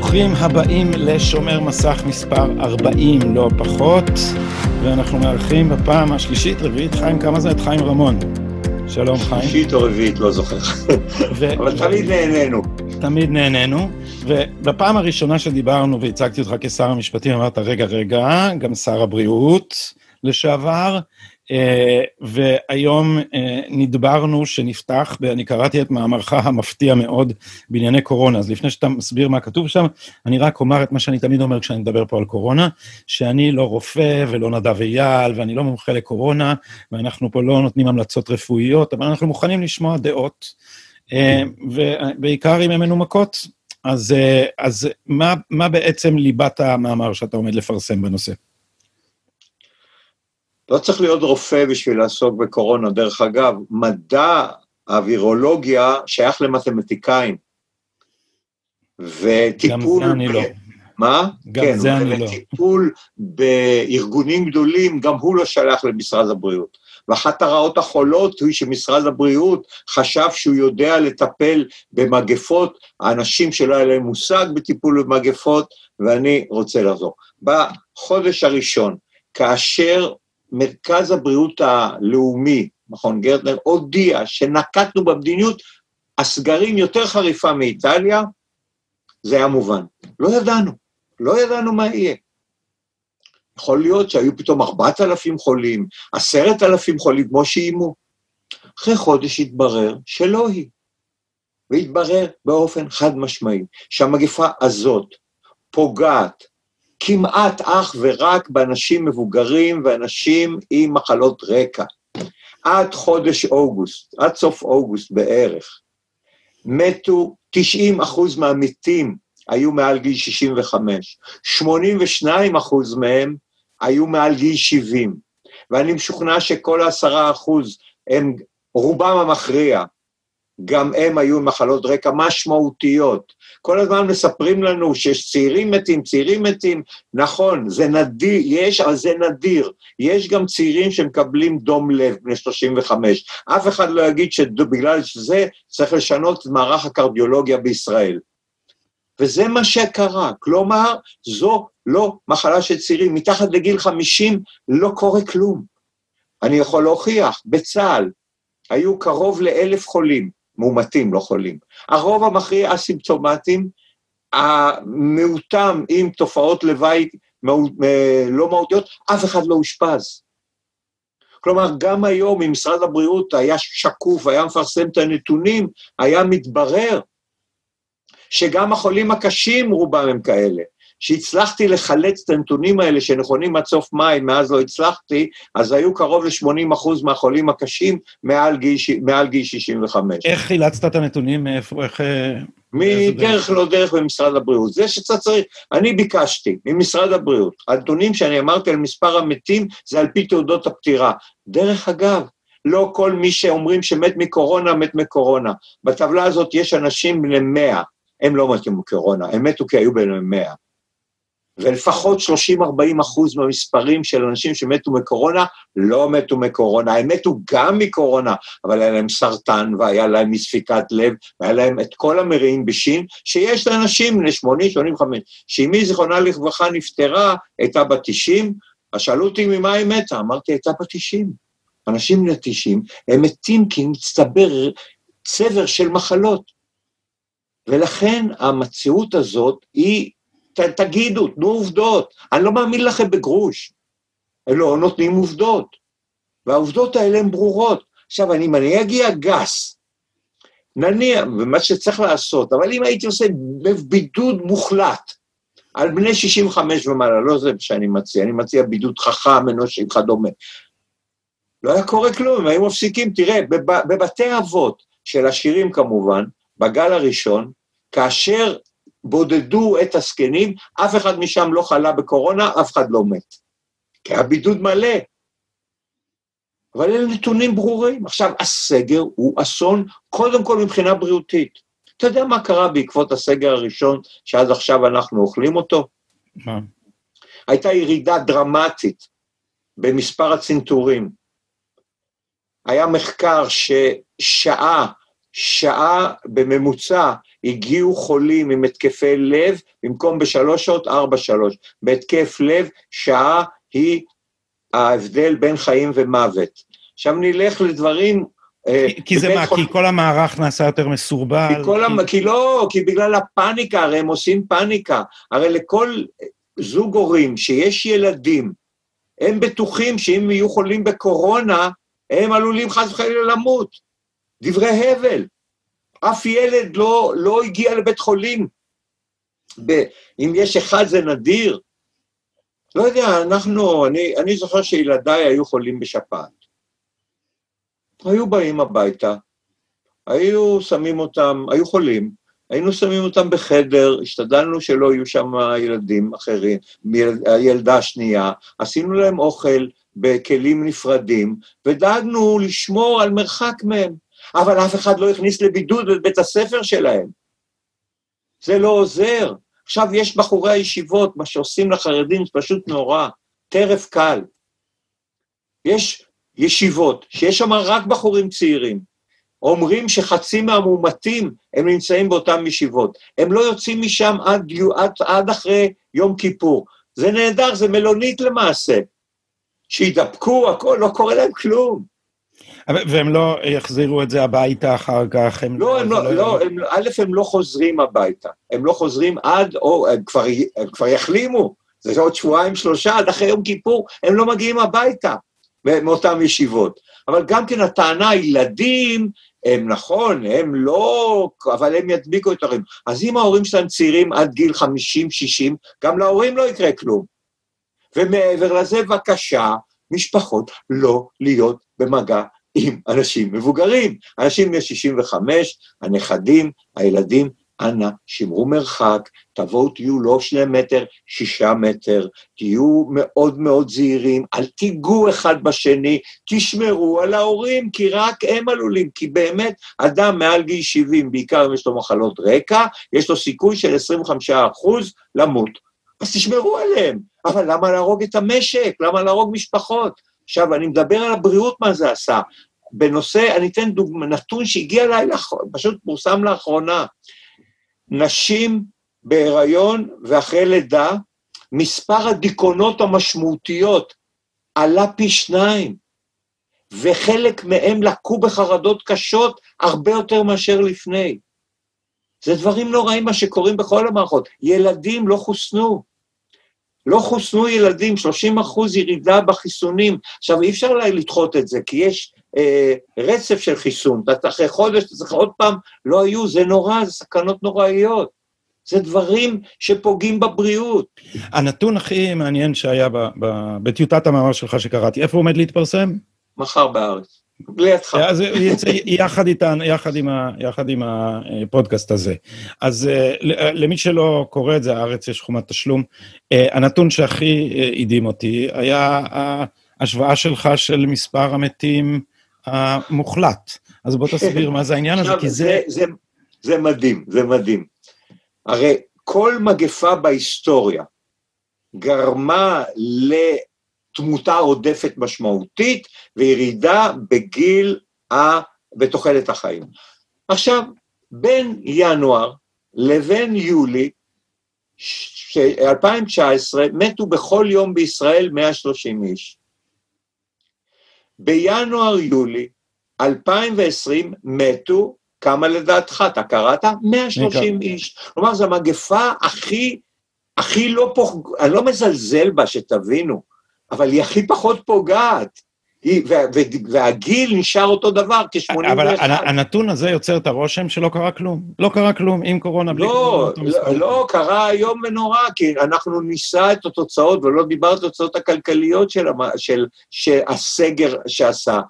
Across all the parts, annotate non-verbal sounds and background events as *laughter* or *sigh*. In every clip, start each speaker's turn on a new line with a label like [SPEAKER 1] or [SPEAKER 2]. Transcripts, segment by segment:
[SPEAKER 1] ברוכים הבאים לשומר מסך מספר 40, לא פחות, ואנחנו מארחים בפעם השלישית, רביעית, חיים, כמה זה? את חיים רמון. שלום, חיים.
[SPEAKER 2] שלישית או רביעית, לא זוכר. ו... אבל תמיד נהנינו.
[SPEAKER 1] תמיד נהנינו, ובפעם הראשונה שדיברנו והצגתי אותך כשר המשפטים, אמרת, רגע, רגע, גם שר הבריאות לשעבר, אה, והיום אה, נדברנו שנפתח, ואני קראתי את מאמרך המפתיע מאוד בענייני קורונה, אז לפני שאתה מסביר מה כתוב שם, אני רק אומר את מה שאני תמיד אומר כשאני מדבר פה על קורונה, שאני לא רופא ולא נדב אייל, ואני לא מומחה לקורונה, ואנחנו פה לא נותנים המלצות רפואיות, אבל אנחנו מוכנים לשמוע דעות, ובעיקר אם הן מנומקות. אז, אז מה, מה בעצם ליבת המאמר שאתה עומד לפרסם בנושא?
[SPEAKER 2] לא צריך להיות רופא בשביל לעסוק בקורונה. דרך אגב, מדע הווירולוגיה שייך למתמטיקאים.
[SPEAKER 1] וטיפול... גם זה אני לא.
[SPEAKER 2] מה?
[SPEAKER 1] גם כן, זה אני
[SPEAKER 2] לא. וטיפול בארגונים גדולים, גם הוא לא שייך למשרד הבריאות. ואחת הרעות החולות היא שמשרד הבריאות חשב שהוא יודע לטפל במגפות, האנשים שלא היה להם מושג בטיפול במגפות, ואני רוצה לחזור. בחודש הראשון, כאשר מרכז הבריאות הלאומי, מכון גרטנר, הודיע שנקטנו במדיניות הסגרים יותר חריפה מאיטליה, זה היה מובן. לא ידענו, לא ידענו מה יהיה. יכול להיות שהיו פתאום ארבעת אלפים חולים, עשרת אלפים חולים, כמו שאיימו. אחרי חודש התברר שלא היא. והתברר באופן חד משמעי שהמגפה הזאת פוגעת כמעט אך ורק באנשים מבוגרים ואנשים עם מחלות רקע. עד חודש אוגוסט, עד סוף אוגוסט בערך, מתו 90 אחוז מהמתים היו מעל גיל 65, 82 אחוז מהם היו מעל גיל 70, ואני משוכנע שכל העשרה אחוז הם רובם המכריע גם הם היו עם מחלות רקע משמעותיות. כל הזמן מספרים לנו שיש צעירים מתים, צעירים מתים, נכון, זה נדיר, יש, אבל זה נדיר. יש גם צעירים שמקבלים דום לב, בני 35. אף אחד לא יגיד שבגלל שזה צריך לשנות את מערך הקרדיולוגיה בישראל. וזה מה שקרה, כלומר, זו לא מחלה של צעירים. מתחת לגיל 50 לא קורה כלום. אני יכול להוכיח, בצה"ל היו קרוב לאלף חולים, מאומתים, לא חולים. הרוב המכריע אסימפטומטיים, המיעוטם עם תופעות לוואי לא מהותיות, אף אחד לא אושפז. כלומר, גם היום, אם משרד הבריאות היה שקוף, היה מפרסם את הנתונים, היה מתברר שגם החולים הקשים, רובם הם כאלה. שהצלחתי לחלץ את הנתונים האלה שנכונים עד סוף מאי, מאז לא הצלחתי, אז היו קרוב ל-80 אחוז מהחולים הקשים מעל גיל, מעל גיל 65.
[SPEAKER 1] איך חילצת את הנתונים? מאיפה, איך... אה,
[SPEAKER 2] מדרך לא דרך במשרד הבריאות. זה שאתה צריך, אני ביקשתי ממשרד הבריאות, הנתונים שאני אמרתי על מספר המתים זה על פי תעודות הפטירה. דרך אגב, לא כל מי שאומרים שמת מקורונה, מת מקורונה. בטבלה הזאת יש אנשים בני 100, הם לא מתו מקורונה, הם מתו כי היו ביניהם 100. ולפחות 30-40 אחוז מהמספרים של אנשים שמתו מקורונה, לא מתו מקורונה, הם מתו גם מקורונה, אבל היה להם סרטן, והיה להם מספיקת לב, והיה להם את כל המרעים בשין, שיש לאנשים בני 80, 85, שאמי, זיכרונה לברכה, נפטרה, הייתה בת 90, אז שאלו אותי ממה היא מתה, אמרתי, הייתה בת 90. אנשים בני 90, הם מתים כי מצטבר צבר של מחלות. ולכן המציאות הזאת היא ת, תגידו, תנו עובדות. אני לא מאמין לכם בגרוש. לא נותנים עובדות. והעובדות האלה הן ברורות. עכשיו, אם אני אגיע גס, נניח, ומה שצריך לעשות, אבל אם הייתי עושה בידוד מוחלט על בני 65 ומעלה, לא זה שאני מציע, אני מציע בידוד חכם, אנושי וכדומה. לא היה קורה כלום, היו מפסיקים. תראה, בבתי אבות של עשירים כמובן, בגל הראשון, כאשר בודדו את הזקנים, אף אחד משם לא חלה בקורונה, אף אחד לא מת. כי הבידוד מלא. אבל אלה נתונים ברורים. עכשיו, הסגר הוא אסון קודם כל מבחינה בריאותית. אתה יודע מה קרה בעקבות הסגר הראשון, שעד עכשיו אנחנו אוכלים אותו?
[SPEAKER 1] מה?
[SPEAKER 2] הייתה ירידה דרמטית במספר הצנתורים. היה מחקר ששעה, שעה בממוצע הגיעו חולים עם התקפי לב, במקום בשלוש שעות, ארבע שלוש. בהתקף לב, שעה היא ההבדל בין חיים ומוות. עכשיו נלך לדברים...
[SPEAKER 1] אה, כי זה מה, חול... כי כל המערך נעשה יותר מסורבל?
[SPEAKER 2] כי, כל כי... המ... כי לא, כי בגלל הפאניקה, הרי הם עושים פאניקה. הרי לכל זוג הורים שיש ילדים, הם בטוחים שאם יהיו חולים בקורונה, הם עלולים חס וחלילה למות. דברי הבל. אף ילד לא, לא הגיע לבית חולים. ב, אם יש אחד זה נדיר. לא יודע, אנחנו, אני, אני זוכר שילדיי היו חולים בשפעת. היו באים הביתה, היו שמים אותם, היו חולים, היינו שמים אותם בחדר, השתדלנו שלא יהיו שם ילדים אחרים, הילדה השנייה, עשינו להם אוכל בכלים נפרדים, ודאגנו לשמור על מרחק מהם. אבל אף אחד לא הכניס לבידוד את בית הספר שלהם. זה לא עוזר. עכשיו יש בחורי הישיבות, מה שעושים לחרדים זה פשוט נורא, טרף קל. יש ישיבות שיש שם רק בחורים צעירים, אומרים שחצי מהמאומתים הם נמצאים באותן ישיבות. הם לא יוצאים משם עד, עד, עד אחרי יום כיפור. זה נהדר, זה מלונית למעשה. שידבקו, הכל, לא קורה להם כלום.
[SPEAKER 1] והם לא יחזירו את זה הביתה אחר כך?
[SPEAKER 2] הם לא, הם לא, לא, לא הם, א', הם לא חוזרים הביתה. הם לא חוזרים עד, או הם כבר, הם כבר יחלימו. זה עוד שבועיים, שלושה, עד אחרי יום כיפור, הם לא מגיעים הביתה מאותן ישיבות. אבל גם כן הטענה, ילדים, הם נכון, הם לא, אבל הם ידביקו את ההורים. אז אם ההורים שלהם צעירים עד גיל 50-60, גם להורים לא יקרה כלום. ומעבר לזה, בבקשה, משפחות לא להיות במגע עם אנשים מבוגרים. אנשים בני 65, הנכדים, הילדים, אנא, שמרו מרחק, תבואו, תהיו לא שני מטר, שישה מטר, תהיו מאוד מאוד זהירים, אל תיגעו אחד בשני, תשמרו על ההורים, כי רק הם עלולים, כי באמת, אדם מעל גיל 70, בעיקר אם יש לו מחלות רקע, יש לו סיכוי של 25 אחוז למות. אז תשמרו עליהם. אבל למה להרוג את המשק? למה להרוג משפחות? עכשיו, אני מדבר על הבריאות, מה זה עשה. בנושא, אני אתן דוגמא, נתון שהגיע אליי, פשוט פורסם לאחרונה. נשים בהיריון ואחרי לידה, מספר הדיכאונות המשמעותיות עלה פי שניים, וחלק מהם לקו בחרדות קשות הרבה יותר מאשר לפני. זה דברים נוראים מה שקורים בכל המערכות. ילדים לא חוסנו. לא חוסנו ילדים, 30 אחוז ירידה בחיסונים. עכשיו, אי אפשר לדחות את זה, כי יש אה, רצף של חיסון. אתה אחרי חודש, אתה צריך עוד פעם, לא היו, זה נורא, זה סכנות נוראיות. זה דברים שפוגעים בבריאות.
[SPEAKER 1] הנתון הכי מעניין שהיה בטיוטת המאמר שלך שקראתי, איפה עומד להתפרסם?
[SPEAKER 2] מחר בארץ. לידך.
[SPEAKER 1] אז יצא יחד איתן, יחד עם, ה, יחד עם הפודקאסט הזה. אז אה, למי שלא קורא את זה, הארץ יש חומת תשלום. אה, הנתון שהכי אה, הדהים אותי היה ההשוואה שלך של מספר המתים המוחלט. אז בוא תסביר מה זה העניין הזה, כי זה... זה,
[SPEAKER 2] זה... זה מדהים, זה מדהים. הרי כל מגפה בהיסטוריה גרמה לתמותה עודפת משמעותית וירידה בגיל, ה... בתוחלת החיים. עכשיו, בין ינואר לבין יולי 2019 מתו בכל יום בישראל 130 איש. בינואר-יולי 2020 מתו, כמה לדעתך? אתה קראת? 130 איש. כלומר, זו המגפה הכי, הכי לא פוג... אני לא מזלזל בה, שתבינו, אבל היא הכי פחות פוגעת. והגיל נשאר אותו דבר, כ-81.
[SPEAKER 1] אבל הנתון הזה יוצר את הרושם שלא קרה כלום. לא קרה כלום עם קורונה, בלי
[SPEAKER 2] לא, קורונה. לא, לא, קרה איום ונורא, כי אנחנו ניסע את התוצאות, ולא דיברנו על התוצאות הכלכליות של, הסגר שעשה.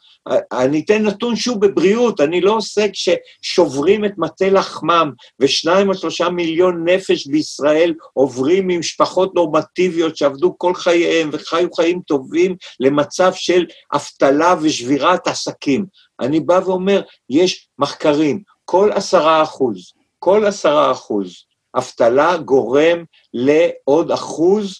[SPEAKER 2] אני אתן נתון שוב בבריאות, אני לא עוסק ששוברים את מטה לחמם, ושניים או שלושה מיליון נפש בישראל עוברים ממשפחות נורמטיביות שעבדו כל חייהם וחיו חיים טובים למצב של אבטלה ושבירת עסקים. אני בא ואומר, יש מחקרים, כל עשרה אחוז, כל עשרה אחוז, אבטלה גורם לעוד אחוז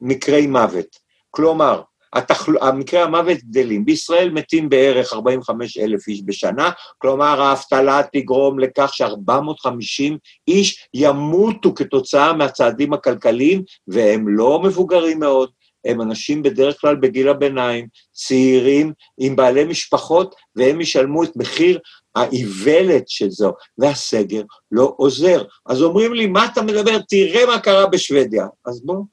[SPEAKER 2] מקרי מוות. כלומר, התחל... המקרי המוות גדלים. בישראל מתים בערך 45 אלף איש בשנה, כלומר האבטלה תגרום לכך ש-450 איש ימותו כתוצאה מהצעדים הכלכליים, והם לא מבוגרים מאוד, הם אנשים בדרך כלל בגיל הביניים, צעירים, עם בעלי משפחות, והם ישלמו את מחיר האיוולת של זו, והסגר לא עוזר. אז אומרים לי, מה אתה מדבר? תראה מה קרה בשוודיה. אז בואו,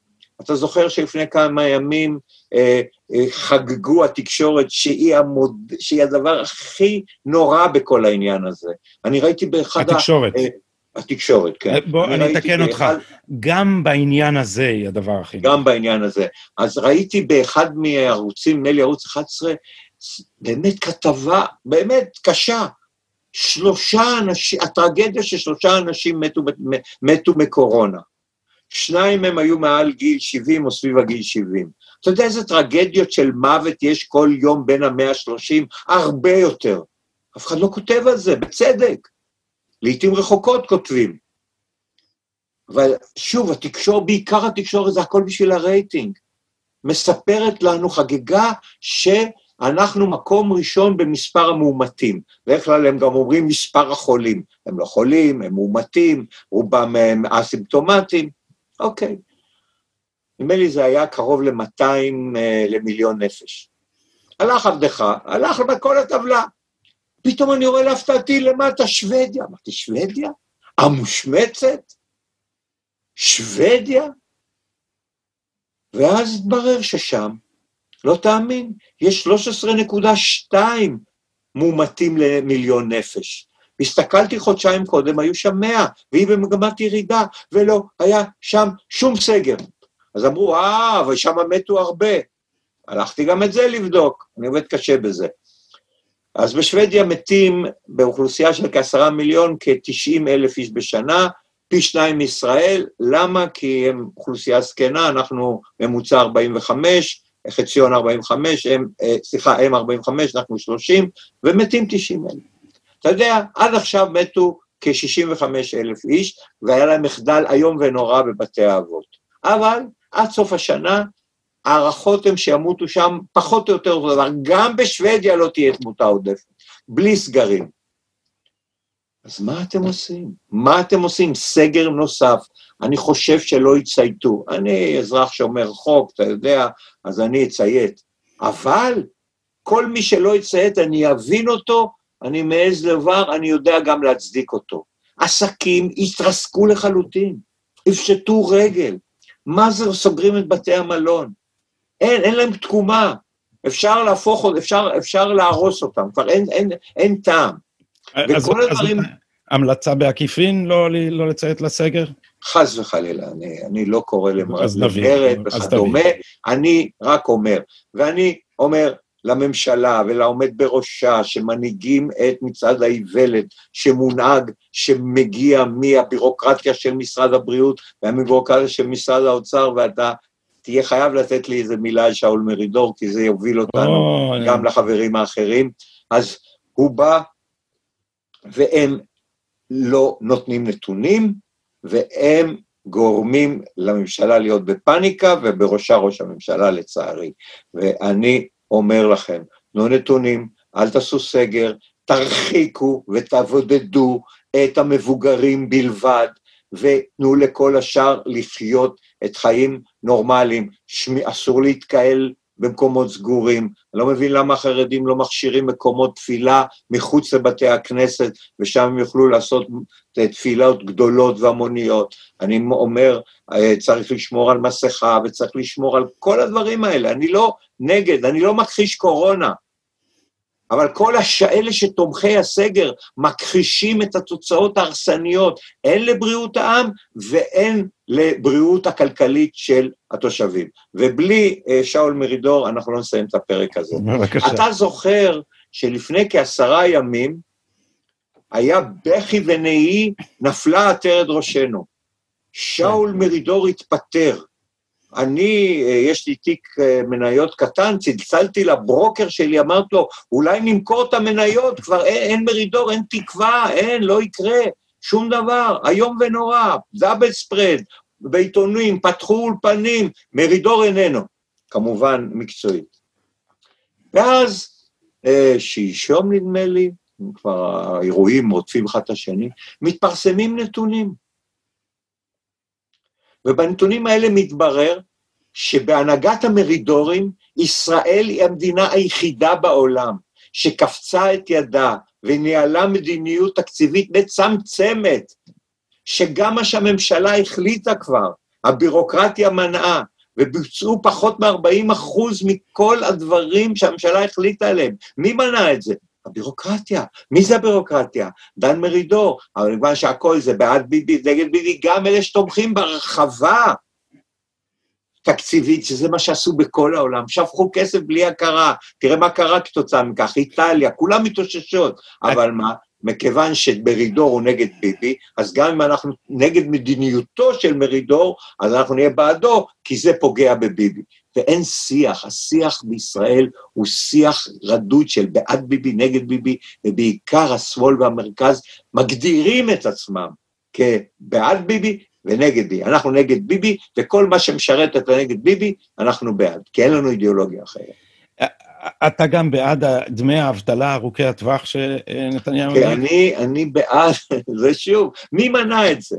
[SPEAKER 2] אתה זוכר שלפני כמה ימים אה, אה, חגגו התקשורת שהיא, המוד, שהיא הדבר הכי נורא בכל העניין הזה. אני ראיתי באחד
[SPEAKER 1] התקשורת. ה... אה,
[SPEAKER 2] התקשורת, כן.
[SPEAKER 1] בוא, אני, אני אתקן אותך. באחד... גם בעניין הזה היא הדבר הכי...
[SPEAKER 2] גם בעניין הזה. אז ראיתי באחד מהערוצים, נדמה לי ערוץ 11, באמת כתבה, באמת קשה. שלושה אנשים, הטרגדיה ששלושה אנשים מתו, מתו מקורונה. שניים מהם היו מעל גיל 70 או סביב הגיל 70. אתה יודע איזה טרגדיות של מוות יש כל יום בין המאה ה-30? הרבה יותר. אף אחד לא כותב על זה, בצדק. לעתים רחוקות כותבים. אבל שוב, התקשורת, בעיקר התקשורת, זה הכל בשביל הרייטינג. מספרת לנו חגיגה שאנחנו מקום ראשון במספר המאומתים. בדרך כלל הם גם אומרים מספר החולים. הם לא חולים, הם מאומתים, רובם הם אסימפטומטיים. אוקיי. נדמה לי זה היה קרוב ל-200 אה, למיליון נפש. הלך עבדך, הלך בכל הטבלה. פתאום אני רואה להפתעתי למטה שוודיה. אמרתי, שוודיה? המושמצת? שוודיה? ואז התברר ששם, לא תאמין, יש 13.2 מאומתים למיליון נפש. הסתכלתי חודשיים קודם, היו שם 100, והיא במגמת ירידה, ולא היה שם שום סגר. אז אמרו, אה, אבל שם מתו הרבה. הלכתי גם את זה לבדוק, אני עובד קשה בזה. אז בשוודיה מתים באוכלוסייה של כעשרה מיליון כ-90 אלף איש בשנה, פי שניים מישראל, למה? כי הם אוכלוסייה זקנה, אנחנו ממוצע 45, חציון 45, הם, אה, סליחה, הם 45, אנחנו 30, ומתים 90 אלף. אתה יודע, עד עכשיו מתו כ-65 אלף איש, והיה להם מחדל איום ונורא בבתי האבות. אבל עד סוף השנה, ההערכות הן שימותו שם פחות או יותר אותו דבר. גם בשוודיה לא תהיה תמותה עודפת, בלי סגרים. אז מה אתם עושים? מה אתם עושים? סגר נוסף. אני חושב שלא יצייתו. אני אזרח שומר חוק, אתה יודע, אז אני אציית. אבל כל מי שלא יציית, אני אבין אותו, אני מעז לבר, אני יודע גם להצדיק אותו. עסקים התרסקו לחלוטין, הפשטו רגל. מה זה סוגרים את בתי המלון? אין, אין להם תקומה. אפשר להפוך, אפשר, אפשר להרוס אותם, כבר אין, אין, אין טעם.
[SPEAKER 1] אז, וכל אז הדברים... המלצה בעקיפין לא, לא לציית לסגר?
[SPEAKER 2] חס וחלילה, אני, אני לא קורא למרד וכדומה, אני רק אומר, ואני אומר, לממשלה ולעומד בראשה, שמנהיגים את מצעד האיוולת שמונהג, שמגיע מהבירוקרטיה של משרד הבריאות והמבירוקרטיה של משרד האוצר, ואתה תהיה חייב לתת לי איזה מילה על שאול מרידור, כי זה יוביל אותנו oh, גם yeah. לחברים האחרים. אז הוא בא, והם לא נותנים נתונים, והם גורמים לממשלה להיות בפאניקה, ובראשה ראש הממשלה לצערי. ואני אומר לכם, תנו נתונים, אל תעשו סגר, תרחיקו ותבודדו את המבוגרים בלבד, ותנו לכל השאר לחיות את חיים נורמליים. שמי, אסור להתקהל במקומות סגורים. אני לא מבין למה החרדים לא מכשירים מקומות תפילה מחוץ לבתי הכנסת, ושם הם יוכלו לעשות תפילות גדולות והמוניות. אני אומר, אה, צריך לשמור על מסכה וצריך לשמור על כל הדברים האלה. אני לא נגד, אני לא מכחיש קורונה, אבל כל האלה שתומכי הסגר מכחישים את התוצאות ההרסניות, הן לבריאות העם והן לבריאות הכלכלית של התושבים. ובלי uh, שאול מרידור אנחנו לא נסיים את הפרק הזה. *laughs* בבקשה. אתה זוכר שלפני כעשרה ימים היה בכי ונהי, נפלה עטרת ראשנו. שאול מרידור התפטר. אני, אה, יש לי תיק אה, מניות קטן, צלצלתי לברוקר שלי, אמרתי לו, אולי נמכור את המניות, כבר אין, אין מרידור, אין תקווה, אין, לא יקרה. שום דבר, איום ונורא, דאבל ספרד, בעיתונים, פתחו אולפנים, מרידור איננו, כמובן מקצועית. ואז, אה, שלשום נדמה לי, כבר האירועים רודפים אחד את השני, מתפרסמים נתונים. ובנתונים האלה מתברר שבהנהגת המרידורים, ישראל היא המדינה היחידה בעולם שקפצה את ידה וניהלה מדיניות תקציבית מצמצמת, שגם מה שהממשלה החליטה כבר, הבירוקרטיה מנעה, ובוצעו פחות מ-40 אחוז מכל הדברים שהממשלה החליטה עליהם. מי מנע את זה? הבירוקרטיה. מי זה הבירוקרטיה? דן מרידור. אבל נגמר שהכל זה בעד ביבי, נגד ביבי, גם אלה שתומכים ברחבה תקציבית, שזה מה שעשו בכל העולם. שפכו כסף בלי הכרה. תראה מה קרה כתוצאה מכך, איטליה, כולם מתאוששות. אבל מה? מכיוון שמרידור הוא נגד ביבי, אז גם אם אנחנו נגד מדיניותו של מרידור, אז אנחנו נהיה בעדו, כי זה פוגע בביבי. ואין שיח, השיח בישראל הוא שיח רדוד של בעד ביבי, נגד ביבי, ובעיקר השמאל והמרכז מגדירים את עצמם כבעד ביבי ונגד ביבי. אנחנו נגד ביבי, וכל מה שמשרת את הנגד ביבי, אנחנו בעד, כי אין לנו אידיאולוגיה אחרת.
[SPEAKER 1] אתה גם בעד דמי האבטלה ארוכי הטווח שנתניהו...
[SPEAKER 2] כן, אני, אני בעד, *laughs* זה שוב, מי מנע את זה?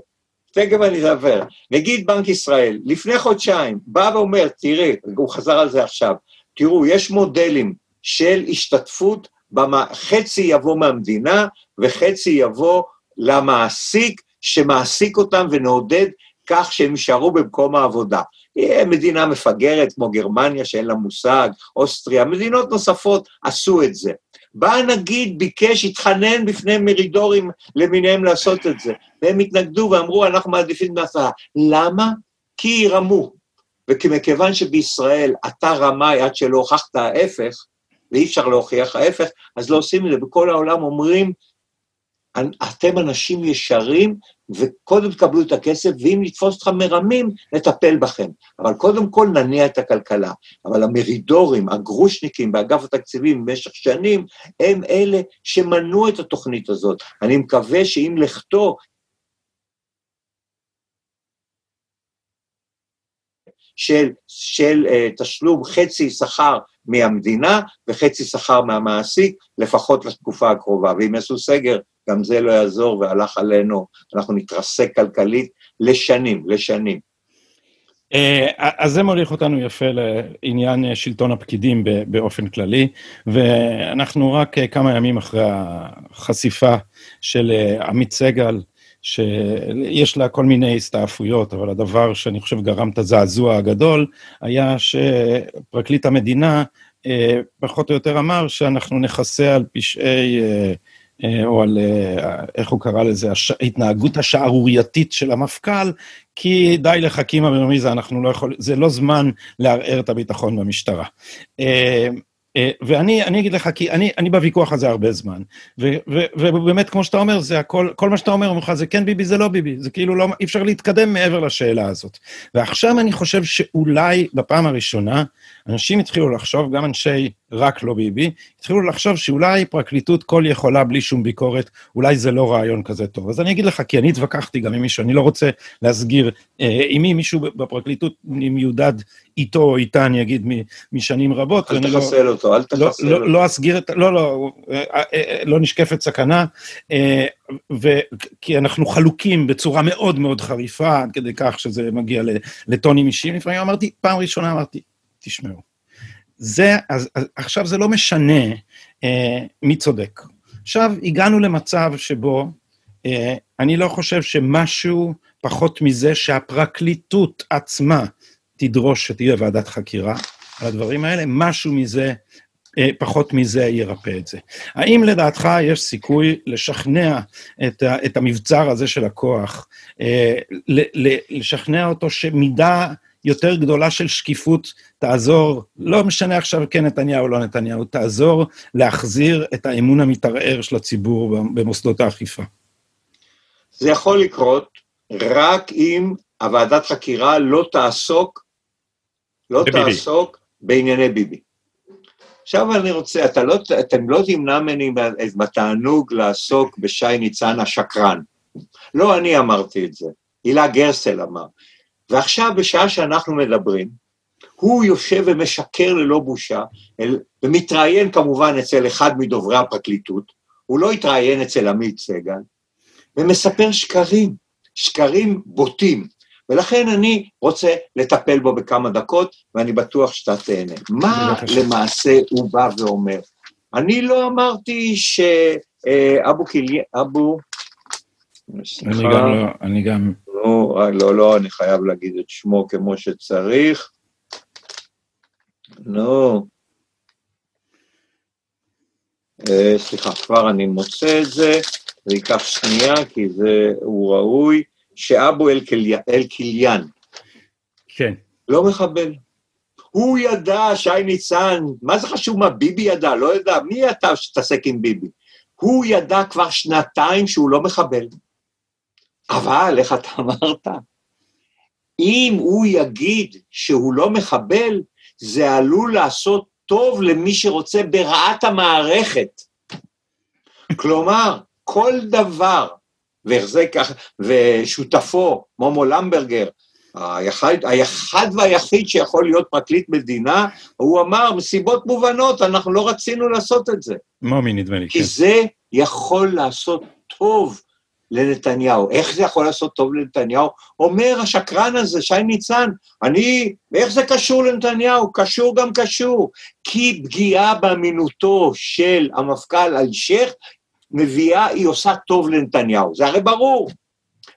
[SPEAKER 2] תכף אני אדבר. נגיד בנק ישראל, לפני חודשיים, בא ואומר, תראי, הוא חזר על זה עכשיו, תראו, יש מודלים של השתתפות, במה, חצי יבוא מהמדינה וחצי יבוא למעסיק, שמעסיק אותם ונעודד כך שהם יישארו במקום העבודה. מדינה מפגרת כמו גרמניה שאין לה מושג, אוסטריה, מדינות נוספות עשו את זה. בא הנגיד, ביקש, התחנן בפני מרידורים למיניהם לעשות את זה, והם התנגדו ואמרו, אנחנו מעדיפים בהצעה. למה? כי ירמו. ומכיוון שבישראל אתה רמאי עד שלא הוכחת ההפך, ואי אפשר להוכיח ההפך, אז לא עושים את זה. בכל העולם אומרים, אתם אנשים ישרים, וקודם תקבלו את הכסף, ואם נתפוס אתכם מרמים, נטפל בכם. אבל קודם כל נניע את הכלכלה. אבל המרידורים, הגרושניקים באגף התקציבים במשך שנים, הם אלה שמנעו את התוכנית הזאת. אני מקווה שאם לכתו של, של uh, תשלום חצי שכר מהמדינה וחצי שכר מהמעסיק, לפחות לתקופה הקרובה. ואם יעשו סגר, גם זה לא יעזור והלך עלינו, אנחנו נתרסק כלכלית לשנים, לשנים.
[SPEAKER 1] אה, אז זה מוליך אותנו יפה לעניין אה, שלטון הפקידים באופן כללי, ואנחנו רק כמה ימים אחרי החשיפה של עמית סגל, שיש לה כל מיני הסתעפויות, אבל הדבר שאני חושב גרם את הזעזוע הגדול, היה שפרקליט המדינה אה, פחות או יותר אמר שאנחנו נכסה על פשעי, אה, אה, או על, איך הוא קרא לזה, ההתנהגות השערורייתית של המפכ"ל, כי די לחכימה ברמיזה, אנחנו לא יכולים, זה לא זמן לערער את הביטחון במשטרה. אה, ואני אני אגיד לך, כי אני, אני בוויכוח הזה הרבה זמן, ו, ו, ובאמת, כמו שאתה אומר, זה הכל, כל מה שאתה אומר, אומר לך, זה כן ביבי, זה לא ביבי, זה כאילו לא, אי אפשר להתקדם מעבר לשאלה הזאת. ועכשיו אני חושב שאולי בפעם הראשונה, אנשים התחילו לחשוב, גם אנשי רק לא ביבי, התחילו לחשוב שאולי פרקליטות כל יכולה בלי שום ביקורת, אולי זה לא רעיון כזה טוב. אז אני אגיד לך, כי אני התווכחתי גם עם מישהו, אני לא רוצה להסגיר אה, עם מי מישהו בפרקליטות מיודד איתו או איתה, אני אגיד, משנים רבות.
[SPEAKER 2] אל לא- תחסל לא, אותו, אל תחסל לא,
[SPEAKER 1] לא, אותו. לא אסגיר את, לא, לא, אה, אה, אה, לא נשקפת סכנה, ו, כי אנחנו חלוקים בצורה מאוד מאוד חריפה, עד כדי כך שזה מגיע לטונים אישיים. לפעמים אמרתי, פעם ראשונה אמרתי, תשמעו. זה, אז, אז עכשיו זה לא משנה אה, מי צודק. עכשיו הגענו למצב שבו אה, אני לא חושב שמשהו פחות מזה שהפרקליטות עצמה תדרוש שתהיה ועדת חקירה על הדברים האלה, משהו מזה, אה, פחות מזה ירפא את זה. האם לדעתך יש סיכוי לשכנע את, את המבצר הזה של הכוח, אה, לשכנע אותו שמידה יותר גדולה של שקיפות תעזור, לא משנה עכשיו כן נתניהו או לא נתניהו, תעזור להחזיר את האמון המתערער של הציבור במוסדות האכיפה.
[SPEAKER 2] זה יכול לקרות רק אם הוועדת חקירה לא תעסוק, לא בביבי. תעסוק בענייני ביבי. עכשיו אני רוצה, אתה לא, אתם לא תמנע ממני בתענוג לעסוק בשי ניצן השקרן. לא אני אמרתי את זה, הילה גרסל אמר. ועכשיו, בשעה שאנחנו מדברים, הוא יושב ומשקר ללא בושה, אל, ומתראיין כמובן אצל אחד מדוברי הפרקליטות, הוא לא התראיין אצל עמית סגל, ומספר שקרים, שקרים בוטים, ולכן אני רוצה לטפל בו בכמה דקות, ואני בטוח שאתה תהנה. מה למעשה הוא בא ואומר? אני לא אמרתי שאבו קיליה, אבו...
[SPEAKER 1] אני גם לא, אני גם...
[SPEAKER 2] לא, לא, לא, אני חייב להגיד את שמו כמו שצריך. נו. אה, סליחה, כבר אני מוצא את זה, זה ייקח שנייה, כי זה, הוא ראוי, שאבו אל-קיליאן.
[SPEAKER 1] כן.
[SPEAKER 2] לא מחבל. הוא ידע, שי ניצן, מה זה חשוב מה ביבי ידע? לא ידע, מי אתה שתעסק עם ביבי? הוא ידע כבר שנתיים שהוא לא מחבל. אבל, איך אתה אמרת? אם הוא יגיד שהוא לא מחבל, זה עלול לעשות טוב למי שרוצה ברעת המערכת. כלומר, כל דבר, והחזק, ושותפו, מומו למברגר, היחד, היחד והיחיד שיכול להיות פרקליט מדינה, הוא אמר, מסיבות מובנות, אנחנו לא רצינו לעשות את זה.
[SPEAKER 1] מומי, נדמה לי,
[SPEAKER 2] כי כן. זה יכול לעשות טוב לנתניהו. איך זה יכול לעשות טוב לנתניהו? אומר השקרן הזה, שי ניצן, אני, איך זה קשור לנתניהו? קשור גם קשור. כי פגיעה באמינותו של המפכ"ל אלשיך מביאה, היא עושה טוב לנתניהו. זה הרי ברור.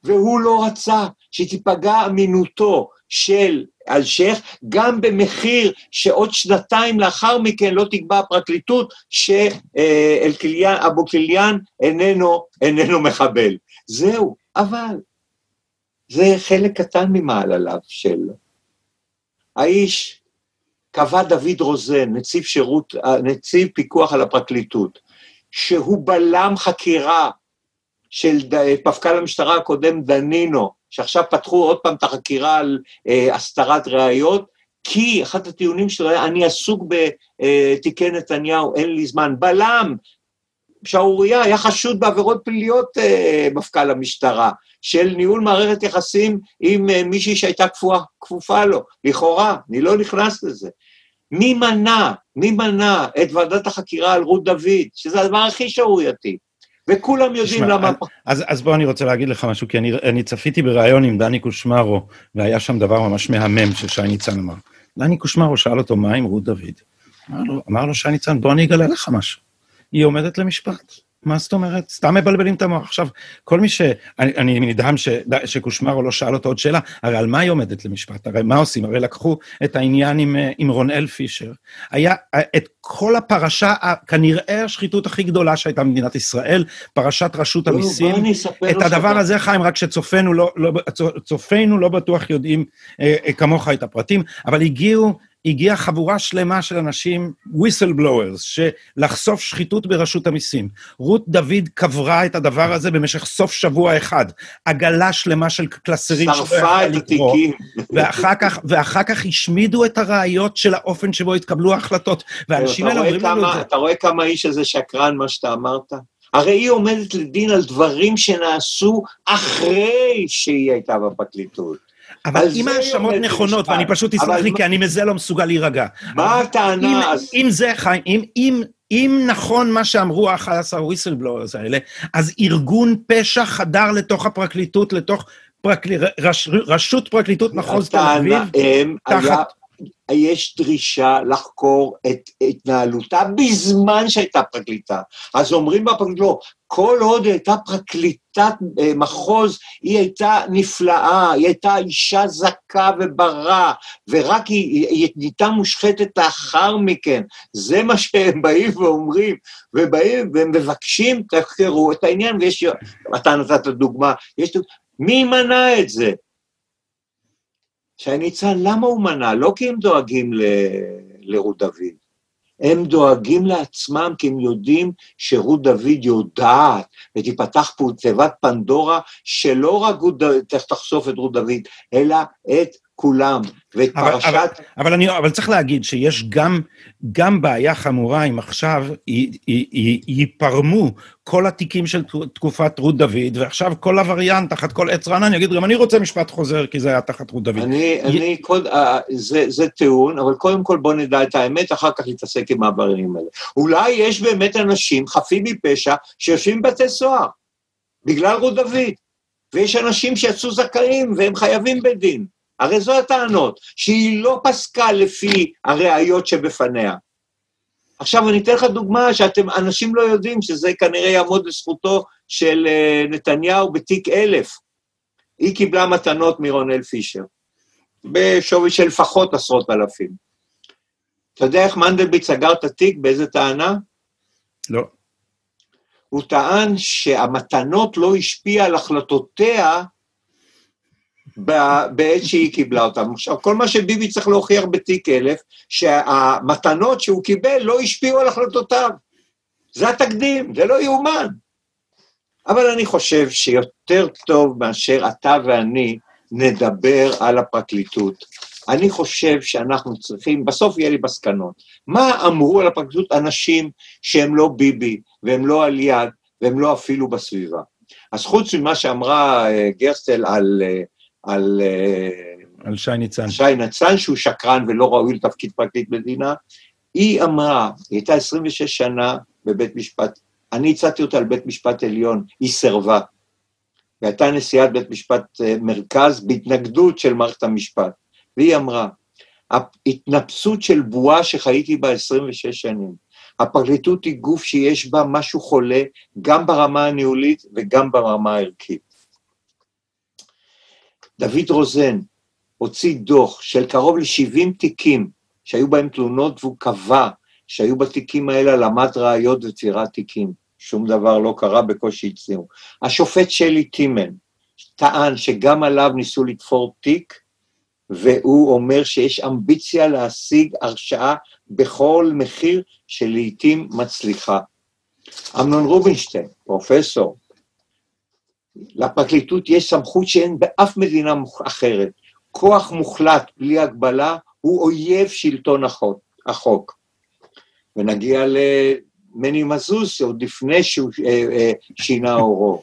[SPEAKER 2] והוא לא רצה שתיפגע אמינותו של אלשיך, גם במחיר שעוד שנתיים לאחר מכן לא תקבע הפרקליטות שאבו קיליאן איננו, איננו מחבל. זהו, אבל זה חלק קטן ממעלליו של... האיש קבע דוד רוזן, נציב שירות, נציב פיקוח על הפרקליטות, שהוא בלם חקירה של מפכ"ל המשטרה הקודם דנינו, שעכשיו פתחו עוד פעם את החקירה על אה, הסתרת ראיות, כי אחד הטיעונים שלו היה, אני עסוק בתיקי נתניהו, אין לי זמן. בלם, שערורייה, היה חשוד בעבירות פליליות אה, מפכ"ל המשטרה, של ניהול מערכת יחסים עם אה, מישהי שהייתה כפופה לו, לכאורה, אני לא נכנס לזה. מי מנע, מי מנע את ועדת החקירה על רות דוד, שזה הדבר הכי שערורייתי? וכולם יודעים שמה, למה...
[SPEAKER 1] אז, אז בוא, אני רוצה להגיד לך משהו, כי אני, אני צפיתי בריאיון עם דני קושמרו, והיה שם דבר ממש מהמם ששי ניצן אמר. דני קושמרו שאל אותו, מה עם רות דוד? אמר לו, אמר לו שי ניצן, בוא אני אגלה לך משהו. היא עומדת למשפט. מה זאת אומרת? סתם מבלבלים את המוח. עכשיו, כל מי ש... אני, אני נדהם ש, שקושמרו לא שאל אותו עוד שאלה, הרי על מה היא עומדת למשפט? הרי מה עושים? הרי לקחו את העניין עם, עם רונאל פישר. היה את כל הפרשה, כנראה השחיתות הכי גדולה שהייתה במדינת ישראל, פרשת רשות לא, המיסים. את הדבר הזה, חיים, רק שצופינו לא, לא, צופינו לא בטוח יודעים אה, אה, כמוך את הפרטים, אבל הגיעו הגיעה חבורה שלמה של אנשים, whistleblowers, שלחשוף שחיתות ברשות המיסים. רות דוד קברה את הדבר הזה במשך סוף שבוע אחד. עגלה שלמה של קלסרים
[SPEAKER 2] שרפה את התיקים.
[SPEAKER 1] ואחר כך, ואחר כך השמידו את הראיות של האופן שבו התקבלו ההחלטות. והאנשים האלה אומרים לנו את זה.
[SPEAKER 2] אתה רואה כמה האיש הזה שקרן, מה שאתה אמרת? הרי היא עומדת לדין על דברים שנעשו אחרי שהיא הייתה בפרקליטות.
[SPEAKER 1] אבל אם ההאשמות נכונות, ואני פשוט תסלח לי, כי אני מזה לא מסוגל להירגע.
[SPEAKER 2] מה הטענה?
[SPEAKER 1] אם זה, חיים, אם נכון מה שאמרו ה-11 וויסלבלורס האלה, אז ארגון פשע חדר לתוך הפרקליטות, לתוך רשות פרקליטות מחוז תל אביב,
[SPEAKER 2] תחת... יש דרישה לחקור את התנהלותה בזמן שהייתה פרקליטה. אז אומרים בפרקליטות, לא, כל עוד הייתה פרקליטת אה, מחוז, היא הייתה נפלאה, היא הייתה אישה זכה וברה, ורק היא, היא נהייתה מושחתת לאחר מכן. זה מה שהם באים ואומרים, ובאים והם מבקשים, תחקרו את העניין, ויש, אתה נתת דוגמה, יש, מי מנע את זה? שי ניצן, למה הוא מנע? לא כי הם דואגים ל... לרות דוד, הם דואגים לעצמם כי הם יודעים שרות דוד יודעת, ותיפתח פה תיבת פנדורה שלא רק תחשוף את רות דוד, אלא את כולם, ואת
[SPEAKER 1] אבל,
[SPEAKER 2] פרשת...
[SPEAKER 1] אבל, אבל, אני, אבל צריך להגיד שיש גם, גם בעיה חמורה אם עכשיו ייפרמו כל התיקים של תקופת רות דוד, ועכשיו כל עבריין תחת כל עץ רענן יגיד, גם אני רוצה משפט חוזר, כי זה היה תחת רות דוד.
[SPEAKER 2] אני, י... אני, קוד, אה, זה, זה טיעון, אבל קודם כל בוא נדע את האמת, אחר כך נתעסק עם העבריינים האלה. אולי יש באמת אנשים חפים מפשע שיושבים בבתי סוהר, בגלל רות דוד, ויש אנשים שיצאו זכאים והם חייבים בדין. הרי זו הטענות, שהיא לא פסקה לפי הראיות שבפניה. עכשיו אני אתן לך דוגמה שאתם, אנשים לא יודעים שזה כנראה יעמוד לזכותו של אה, נתניהו בתיק אלף. היא קיבלה מתנות מרונל פישר, בשווי של לפחות עשרות אלפים. אתה יודע איך מנדלבליט סגר את התיק? באיזה טענה?
[SPEAKER 1] לא.
[SPEAKER 2] הוא טען שהמתנות לא השפיע על החלטותיה בעת שהיא קיבלה אותם. עכשיו, כל מה שביבי צריך להוכיח בתיק אלף, שהמתנות שהוא קיבל לא השפיעו על החלטותיו. זה התקדים, זה לא יאומן. אבל אני חושב שיותר טוב מאשר אתה ואני נדבר על הפרקליטות. אני חושב שאנחנו צריכים, בסוף יהיה לי מסקנות. מה אמרו על הפרקליטות אנשים שהם לא ביבי, והם לא על יד, והם לא אפילו בסביבה? אז חוץ ממה שאמרה אה, גרסטל על אה, על...
[SPEAKER 1] אה, על שי ניצן.
[SPEAKER 2] שי ניצן, שהוא שקרן ולא ראוי לתפקיד פרקליט מדינה. היא אמרה, היא הייתה 26 שנה בבית משפט, אני הצעתי אותה על בית משפט עליון, היא סירבה. והייתה נשיאת בית משפט אה, מרכז בהתנגדות של מערכת המשפט. והיא אמרה, ההתנפסות של בועה שחייתי בה 26 שנים, הפרקליטות היא גוף שיש בה משהו חולה, גם ברמה הניהולית וגם ברמה הערכית. דוד רוזן הוציא דוח של קרוב ל-70 תיקים שהיו בהם תלונות, והוא קבע שהיו בתיקים האלה העלמת ראיות ותפירת תיקים. שום דבר לא קרה, בקושי הצליחו. השופט שלי טימן טען שגם עליו ניסו לתפור תיק, והוא אומר שיש אמביציה להשיג הרשעה בכל מחיר שלעיתים מצליחה. אמנון רובינשטיין, פרופסור, לפרקליטות יש סמכות שאין באף מדינה אחרת. כוח מוחלט בלי הגבלה הוא אויב שלטון החוק. ונגיע למני מזוז, עוד לפני שהוא אה, אה, שינה אורו.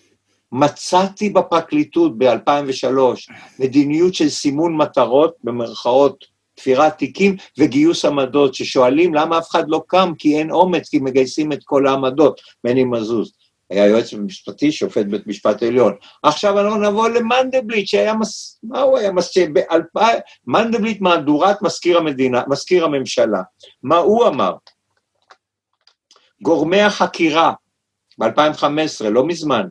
[SPEAKER 2] מצאתי בפרקליטות ב-2003 מדיניות של סימון מטרות, במרכאות תפירת תיקים וגיוס עמדות, ששואלים למה אף אחד לא קם, כי אין אומץ, כי מגייסים את כל העמדות, מני מזוז. היה יועץ משפטי, שופט בית משפט עליון. עכשיו אנחנו נבוא למנדלבליט, שהיה, מס... מה הוא היה? מס... באלפיים... מנדלבליט מהדורת מזכיר המדינה, מזכיר הממשלה. מה הוא אמר? גורמי החקירה ב-2015, לא מזמן,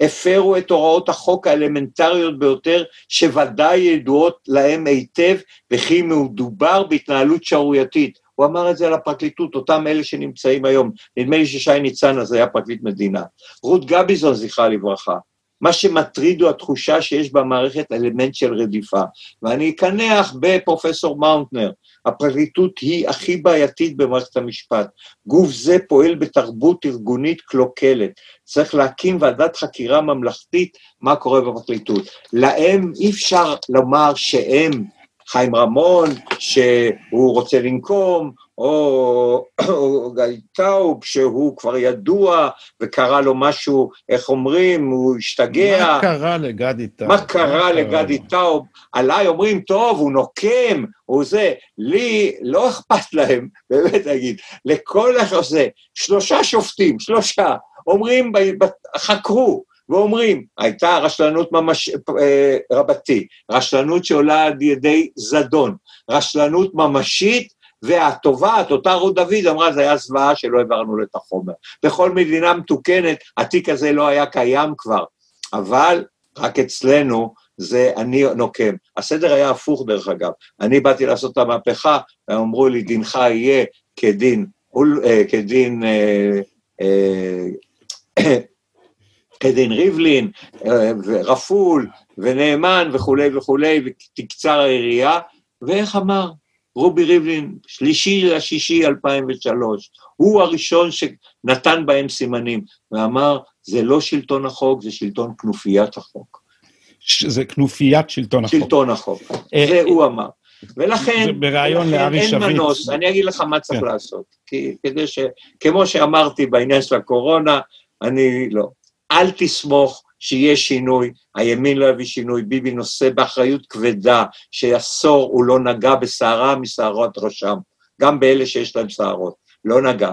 [SPEAKER 2] הפרו את הוראות החוק האלמנטריות ביותר, שוודאי ידועות להם היטב, וכי מדובר בהתנהלות שערורייתית. הוא אמר את זה על הפרקליטות, אותם אלה שנמצאים היום. נדמה לי ששי ניצן אז היה פרקליט מדינה. רות גביזון, זכרה לברכה. מה שמטריד הוא התחושה שיש במערכת אלמנט של רדיפה. ואני אקנח בפרופסור מאונטנר, הפרקליטות היא הכי בעייתית במערכת המשפט. גוף זה פועל בתרבות ארגונית קלוקלת. צריך להקים ועדת חקירה ממלכתית מה קורה בפרקליטות. להם אי אפשר לומר שהם חיים רמון, שהוא רוצה לנקום, או, או גיא טאוב, שהוא כבר ידוע, וקרה לו משהו, איך אומרים, הוא השתגע.
[SPEAKER 1] מה קרה לגדי טאוב?
[SPEAKER 2] מה קרה לגדי טאוב? עליי אומרים, טוב, הוא נוקם, הוא זה. לי לא אכפת להם, *laughs* באמת להגיד, לכל הזה, שלושה שופטים, שלושה, אומרים, חקרו, ואומרים, הייתה רשלנות ממש... אה, רבתי, רשלנות שעולה על ידי זדון, רשלנות ממשית, והתובעת, אותה רות דוד, אמרה, זה היה זוועה שלא העברנו את החומר. בכל מדינה מתוקנת, התיק הזה לא היה קיים כבר, אבל רק אצלנו זה אני נוקם. הסדר היה הפוך, דרך אגב. אני באתי לעשות את המהפכה, והם אמרו לי, דינך יהיה כדין, אה, כדין אה, אה, כדין ריבלין, אה, ורפול, ונאמן וכולי וכולי, ותקצר העירייה, ואיך אמר רובי ריבלין, שלישי לשישי 2003, הוא הראשון שנתן בהם סימנים, ואמר, זה לא שלטון החוק, זה שלטון כנופיית החוק.
[SPEAKER 1] זה כנופיית שלטון החוק.
[SPEAKER 2] שלטון החוק, זה הוא אמר. ולכן,
[SPEAKER 1] בריאיון
[SPEAKER 2] ולכן אין
[SPEAKER 1] שביט.
[SPEAKER 2] מנוס, אני אגיד לך מה צריך
[SPEAKER 1] כן.
[SPEAKER 2] לעשות. כי כדי ש... כמו שאמרתי בעניין של הקורונה, אני לא. אל תסמוך שיהיה שינוי, הימין לא יביא שינוי, ביבי נושא באחריות כבדה שעשור הוא לא נגע בשערה משערות ראשם, גם באלה שיש להם שערות, לא נגע.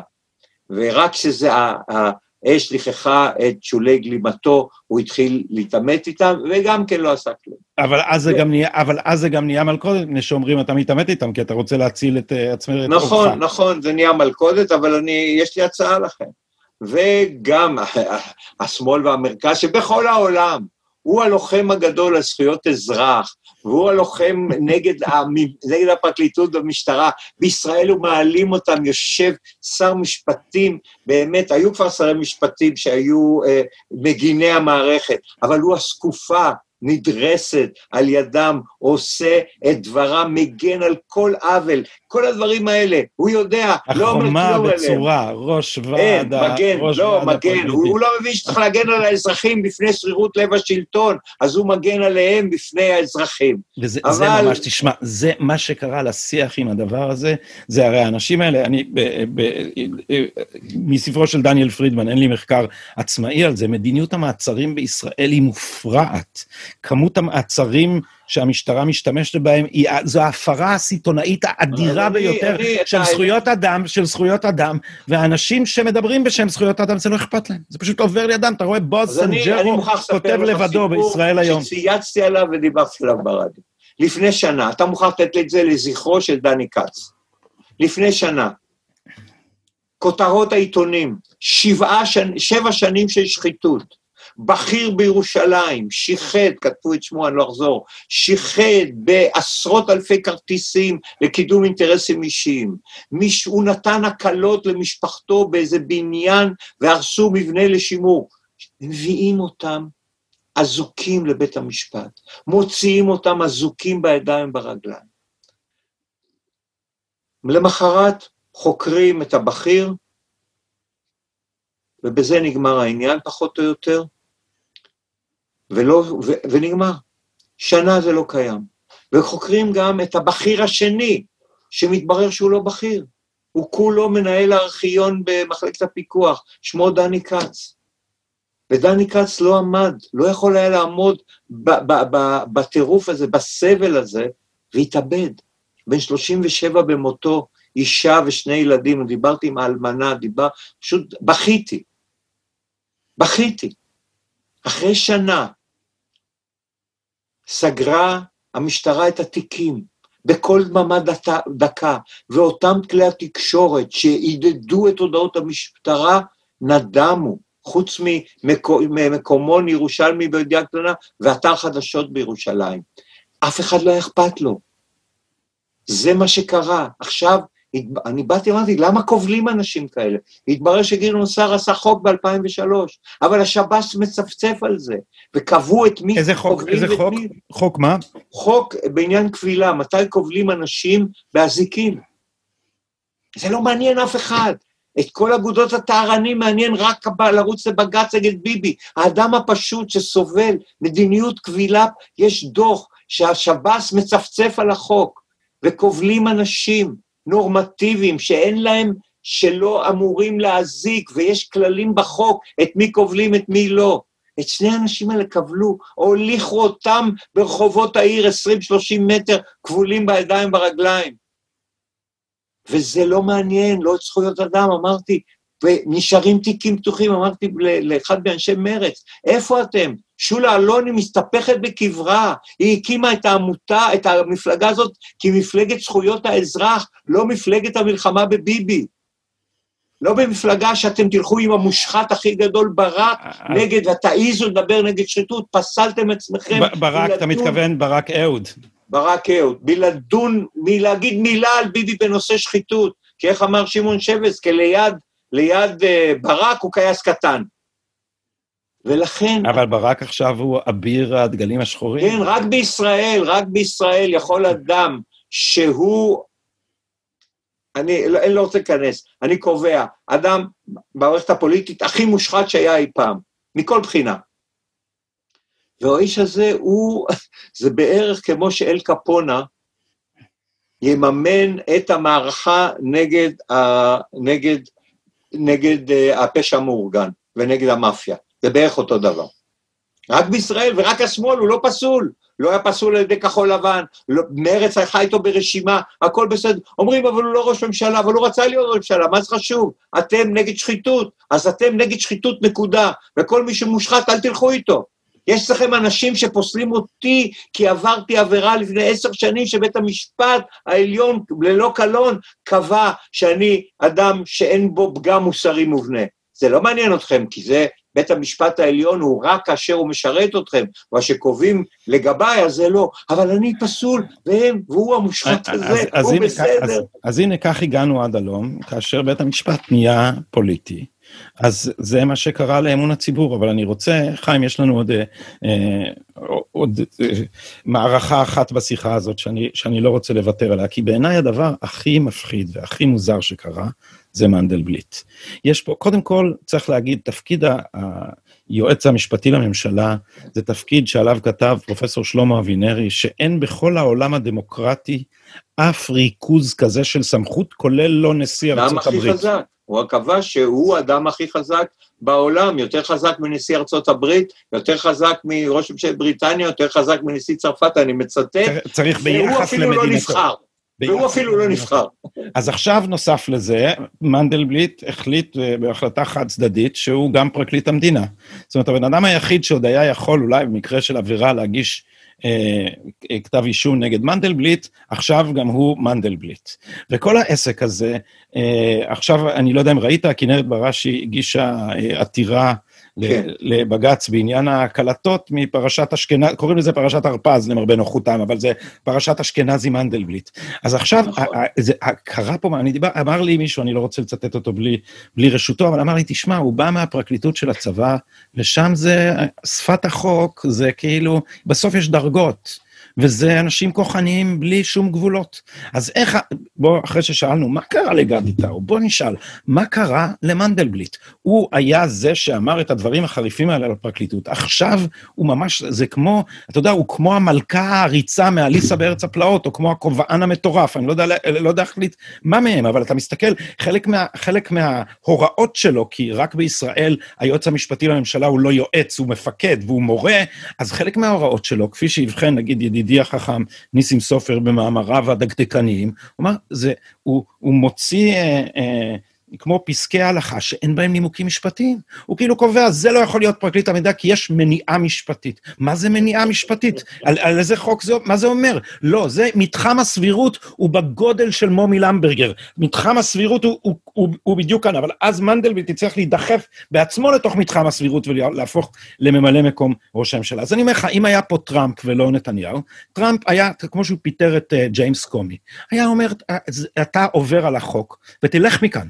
[SPEAKER 2] ורק כשזה האש לכחה את שולי גלימתו, הוא התחיל להתעמת איתם, וגם כן לא עשה כלום.
[SPEAKER 1] אבל אז זה
[SPEAKER 2] ו-
[SPEAKER 1] גם נהיה, אבל אז זה גם נהיה מלכודת, מפני שאומרים אתה מתעמת איתם, כי אתה רוצה להציל את אה, עצמך.
[SPEAKER 2] נכון. נכון, זה נהיה מלכודת, אבל אני, יש לי הצעה לכם. וגם *laughs* השמאל והמרכז, שבכל העולם, הוא הלוחם הגדול על זכויות אזרח, והוא הלוחם *laughs* נגד, המ- נגד הפרקליטות והמשטרה. בישראל הוא מעלים אותם, יושב שר משפטים, באמת, היו כבר שרי משפטים שהיו אה, מגיני המערכת, אבל הוא השקופה, נדרסת על ידם, עושה את דברם, מגן על כל עוול, כל הדברים האלה, הוא יודע, לא אומר
[SPEAKER 1] החומה
[SPEAKER 2] כלום עליהם.
[SPEAKER 1] בצורה, ראש
[SPEAKER 2] אין,
[SPEAKER 1] ועד ה...
[SPEAKER 2] מגן,
[SPEAKER 1] ראש
[SPEAKER 2] לא,
[SPEAKER 1] ועד
[SPEAKER 2] מגן. הוא, הוא לא מבין שצריך להגן על האזרחים בפני שרירות לב השלטון, אז הוא מגן עליהם בפני האזרחים.
[SPEAKER 1] וזה
[SPEAKER 2] אבל-
[SPEAKER 1] זה ממש, תשמע, זה מה שקרה לשיח עם הדבר הזה, זה הרי האנשים האלה, אני, ב, ב, מספרו של דניאל פרידמן, אין לי מחקר עצמאי על זה, מדיניות המעצרים בישראל היא מופרעת. כמות המעצרים שהמשטרה משתמשת בהם, היא, זו ההפרה הסיטונאית האדירה
[SPEAKER 2] אני-
[SPEAKER 1] ביותר
[SPEAKER 2] אני-
[SPEAKER 1] של
[SPEAKER 2] אתה-
[SPEAKER 1] זכויות אדם, של זכויות אדם, ואנשים שמדברים בשם זכויות אדם, זה לא אכפת להם. זה פשוט עובר לידם, אתה רואה בוס
[SPEAKER 2] אז אני, אני
[SPEAKER 1] סנג'רו
[SPEAKER 2] מוכרח לספר
[SPEAKER 1] כותב
[SPEAKER 2] לך
[SPEAKER 1] לבדו
[SPEAKER 2] סיפור
[SPEAKER 1] בישראל היום.
[SPEAKER 2] שצייצתי עליו ודיברתי עליו ברדיו. לפני שנה, אתה מוכרח לתת את זה לזכרו של דני כץ. לפני שנה, כותרות העיתונים, שבעה שנ... שבע שנים של שחיתות. בכיר בירושלים, שיחד, כתבו את שמו, אני לא אחזור, שיחד בעשרות אלפי כרטיסים לקידום אינטרסים אישיים. מיש, הוא נתן הקלות למשפחתו באיזה בניין והרסו מבנה לשימור. מביאים אותם אזוקים לבית המשפט, מוציאים אותם אזוקים בידיים וברגליים. למחרת חוקרים את הבכיר, ובזה נגמר העניין פחות או יותר, ולא, ו, ונגמר. שנה זה לא קיים. וחוקרים גם את הבכיר השני, שמתברר שהוא לא בכיר. הוא כולו מנהל הארכיון במחלקת הפיקוח, שמו דני כץ. ודני כץ לא עמד, לא יכול היה לעמוד בטירוף הזה, בסבל הזה, והתאבד. בן 37 במותו, אישה ושני ילדים, דיברתי עם האלמנה, דיבר, פשוט בכיתי. בכיתי. אחרי שנה סגרה המשטרה את התיקים בכל דממה דקה, ואותם כלי התקשורת שעידדו את הודעות המשטרה, נדמו, חוץ ממקו, ממקומון ירושלמי בידיעה קטנה ואתר חדשות בירושלים. אף אחד לא היה אכפת לו. זה מה שקרה. עכשיו, אני באתי ואמרתי, למה כובלים אנשים כאלה? התברר שגדעון סער עשה חוק ב-2003, אבל השב"ס מצפצף על זה, וקבעו את מי
[SPEAKER 1] איזה חוק? איזה חוק?
[SPEAKER 2] מי.
[SPEAKER 1] חוק מה?
[SPEAKER 2] חוק בעניין כבילה, מתי כובלים אנשים באזיקים. זה לא מעניין אף אחד. את כל אגודות הטהרנים מעניין רק לרוץ לבג"ץ נגד ביבי. האדם הפשוט שסובל מדיניות כבילה, יש דוח שהשב"ס מצפצף על החוק, וכובלים אנשים נורמטיביים שאין להם, שלא אמורים להזיק, ויש כללים בחוק את מי כובלים, את מי לא. את שני האנשים האלה כבלו, הוליכו אותם ברחובות העיר 20-30 מטר, כבולים בידיים וברגליים. וזה לא מעניין, לא את זכויות אדם, אמרתי, ונשארים תיקים פתוחים, אמרתי לאחד מאנשי מרץ, איפה אתם? שולה אלוני מסתפחת בקברה, היא הקימה את העמותה, את המפלגה הזאת, כמפלגת זכויות האזרח, לא מפלגת המלחמה בביבי. לא במפלגה שאתם תלכו עם המושחת הכי גדול ברק נגד, ותעיזו לדבר נגד שחיתות, פסלתם עצמכם.
[SPEAKER 1] ברק, אתה מתכוון ברק אהוד.
[SPEAKER 2] ברק אהוד, מלדון, מלהגיד מילה על ביבי בנושא שחיתות. כי איך אמר שמעון שבס, כי ליד, uh, ברק הוא כייס קטן. ולכן,
[SPEAKER 1] אבל ברק עכשיו הוא אביר הדגלים השחורים.
[SPEAKER 2] כן, רק בישראל, רק בישראל יכול אדם שהוא, אני לא, אני לא רוצה להיכנס, אני קובע, אדם במערכת הפוליטית הכי מושחת שהיה אי פעם, מכל בחינה. והאיש הזה הוא, *laughs* זה בערך כמו שאל קפונה יממן את המערכה נגד, ה, נגד, נגד אה, הפשע המאורגן ונגד המאפיה. זה בערך אותו דבר. רק בישראל, ורק השמאל, הוא לא פסול. לא היה פסול על ידי כחול לבן, לא, מרץ הלכה איתו ברשימה, הכל בסדר. אומרים, אבל הוא לא ראש ממשלה, אבל הוא רצה להיות ראש ממשלה, מה זה חשוב? אתם נגד שחיתות, אז אתם נגד שחיתות נקודה, וכל מי שמושחת, אל תלכו איתו. יש לכם אנשים שפוסלים אותי כי עברתי עבירה לפני עשר שנים שבית המשפט העליון ללא קלון קבע שאני אדם שאין בו פגם מוסרי מובנה. זה לא מעניין אתכם, כי זה בית המשפט העליון הוא רק כאשר הוא משרת אתכם, מה שקובעים לגביי, אז זה לא. אבל אני פסול, והם, והוא המושחת הזה, אז, הוא אז בסדר.
[SPEAKER 1] אז, אז הנה, כך הגענו עד הלום, כאשר בית המשפט נהיה פוליטי. אז זה מה שקרה לאמון הציבור, אבל אני רוצה, חיים, יש לנו עוד, אה, עוד אה, מערכה אחת בשיחה הזאת שאני, שאני לא רוצה לוותר עליה, כי בעיניי הדבר הכי מפחיד והכי מוזר שקרה, זה מנדלבליט. יש פה, קודם כל, צריך להגיד, תפקיד היועץ המשפטי לממשלה, זה תפקיד שעליו כתב פרופסור שלמה אבינרי, שאין בכל העולם הדמוקרטי אף ריכוז כזה של סמכות, כולל לא נשיא ארצות הברית.
[SPEAKER 2] למה הכי חזק? הוא קבע שהוא האדם הכי חזק בעולם, יותר חזק מנשיא ארצות הברית, יותר חזק מראש ממשלת בריטניה, יותר חזק מנשיא צרפת, אני מצטט.
[SPEAKER 1] צריך ביחס למדינתו. והוא אפילו
[SPEAKER 2] לא נבחר. והוא אפילו לא נבחר.
[SPEAKER 1] אז עכשיו נוסף לזה, מנדלבליט החליט אה, בהחלטה חד צדדית שהוא גם פרקליט המדינה. זאת אומרת, הבן אדם היחיד שעוד היה יכול אולי במקרה של עבירה להגיש כתב אישום נגד מנדלבליט, עכשיו גם הוא מנדלבליט. וכל העסק הזה, אה, עכשיו, אני לא יודע אם ראית, כנרת בראשי הגישה אה, עתירה כן. לבג"ץ בעניין ההקלטות מפרשת אשכנז, קוראים לזה פרשת הרפז למרבה נוחותם, אבל זה פרשת אשכנזי מנדלבליט. אז עכשיו, נכון. זה קרה פה, אני דיבר, אמר לי מישהו, אני לא רוצה לצטט אותו בלי, בלי רשותו, אבל אמר לי, תשמע, הוא בא מהפרקליטות של הצבא, ושם זה, שפת החוק, זה כאילו, בסוף יש דרגות. וזה אנשים כוחניים בלי שום גבולות. אז איך, בוא, אחרי ששאלנו, מה קרה לגדי טאו? בוא נשאל, מה קרה למנדלבליט? הוא היה זה שאמר את הדברים החריפים האלה לפרקליטות. עכשיו הוא ממש, זה כמו, אתה יודע, הוא כמו המלכה העריצה מאליסה בארץ הפלאות, או כמו הכובען המטורף, אני לא יודע, לא יודע להחליט מה מהם, אבל אתה מסתכל, חלק, מה, חלק מההוראות שלו, כי רק בישראל היועץ המשפטי לממשלה הוא לא יועץ, הוא מפקד והוא מורה, אז חלק מההוראות שלו, כפי שיבחן, נגיד, ידידי ידידי החכם ניסים סופר במאמריו הדקדקניים, הוא אמר, זה, הוא, הוא מוציא אה, אה, כמו פסקי ההלכה שאין בהם נימוקים משפטיים. הוא כאילו קובע, זה לא יכול להיות פרקליט המדינה כי יש מניעה משפטית. מה זה מניעה משפטית? על, על איזה חוק זה, מה זה אומר? לא, זה מתחם הסבירות הוא בגודל של מומי למברגר. מתחם הסבירות הוא, הוא, הוא, הוא בדיוק כאן, אבל אז מנדלבליט יצטרך להידחף בעצמו לתוך מתחם הסבירות ולהפוך לממלא מקום ראש הממשלה. אז אני אומר לך, אם היה פה טראמפ ולא נתניהו, טראמפ היה, כמו שהוא פיטר את אה, ג'יימס קומי, היה אומר, אה, אתה עובר על החוק ותלך מכאן.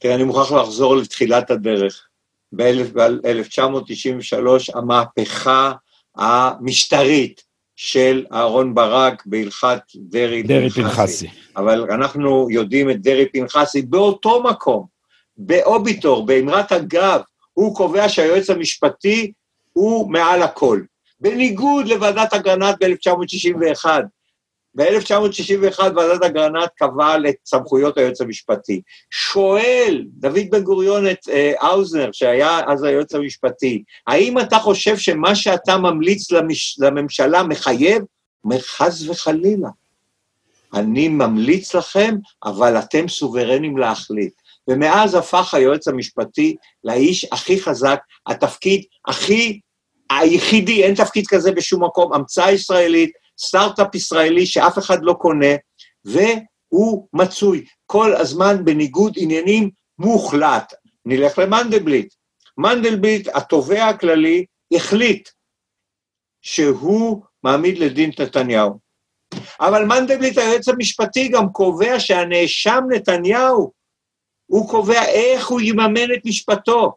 [SPEAKER 2] כן, אני מוכרח לחזור לתחילת הדרך. ב-1993 המהפכה המשטרית של אהרן ברק בהלכת דרעי פנחסי. אבל אנחנו יודעים את דרעי פנחסי באותו מקום, באוביטור, באמרת אגב, הוא קובע שהיועץ המשפטי הוא מעל הכל. בניגוד לוועדת אגרנט ב-1961, ב-1961 ועדת אגרנט קבעה את סמכויות היועץ המשפטי. שואל דוד בן גוריון את אה, האוזנר, שהיה אז היועץ המשפטי, האם אתה חושב שמה שאתה ממליץ למש, לממשלה מחייב? אומר, חס וחלילה. אני ממליץ לכם, אבל אתם סוברנים להחליט. ומאז הפך היועץ המשפטי לאיש הכי חזק, התפקיד הכי, היחידי, אין תפקיד כזה בשום מקום, המצאה ישראלית, סטארט-אפ ישראלי שאף אחד לא קונה, והוא מצוי כל הזמן בניגוד עניינים מוחלט. נלך למנדלבליט. מנדלבליט, התובע הכללי, החליט שהוא מעמיד לדין נתניהו. אבל מנדלבליט, היועץ המשפטי, גם קובע שהנאשם נתניהו, הוא קובע איך הוא יממן את משפטו,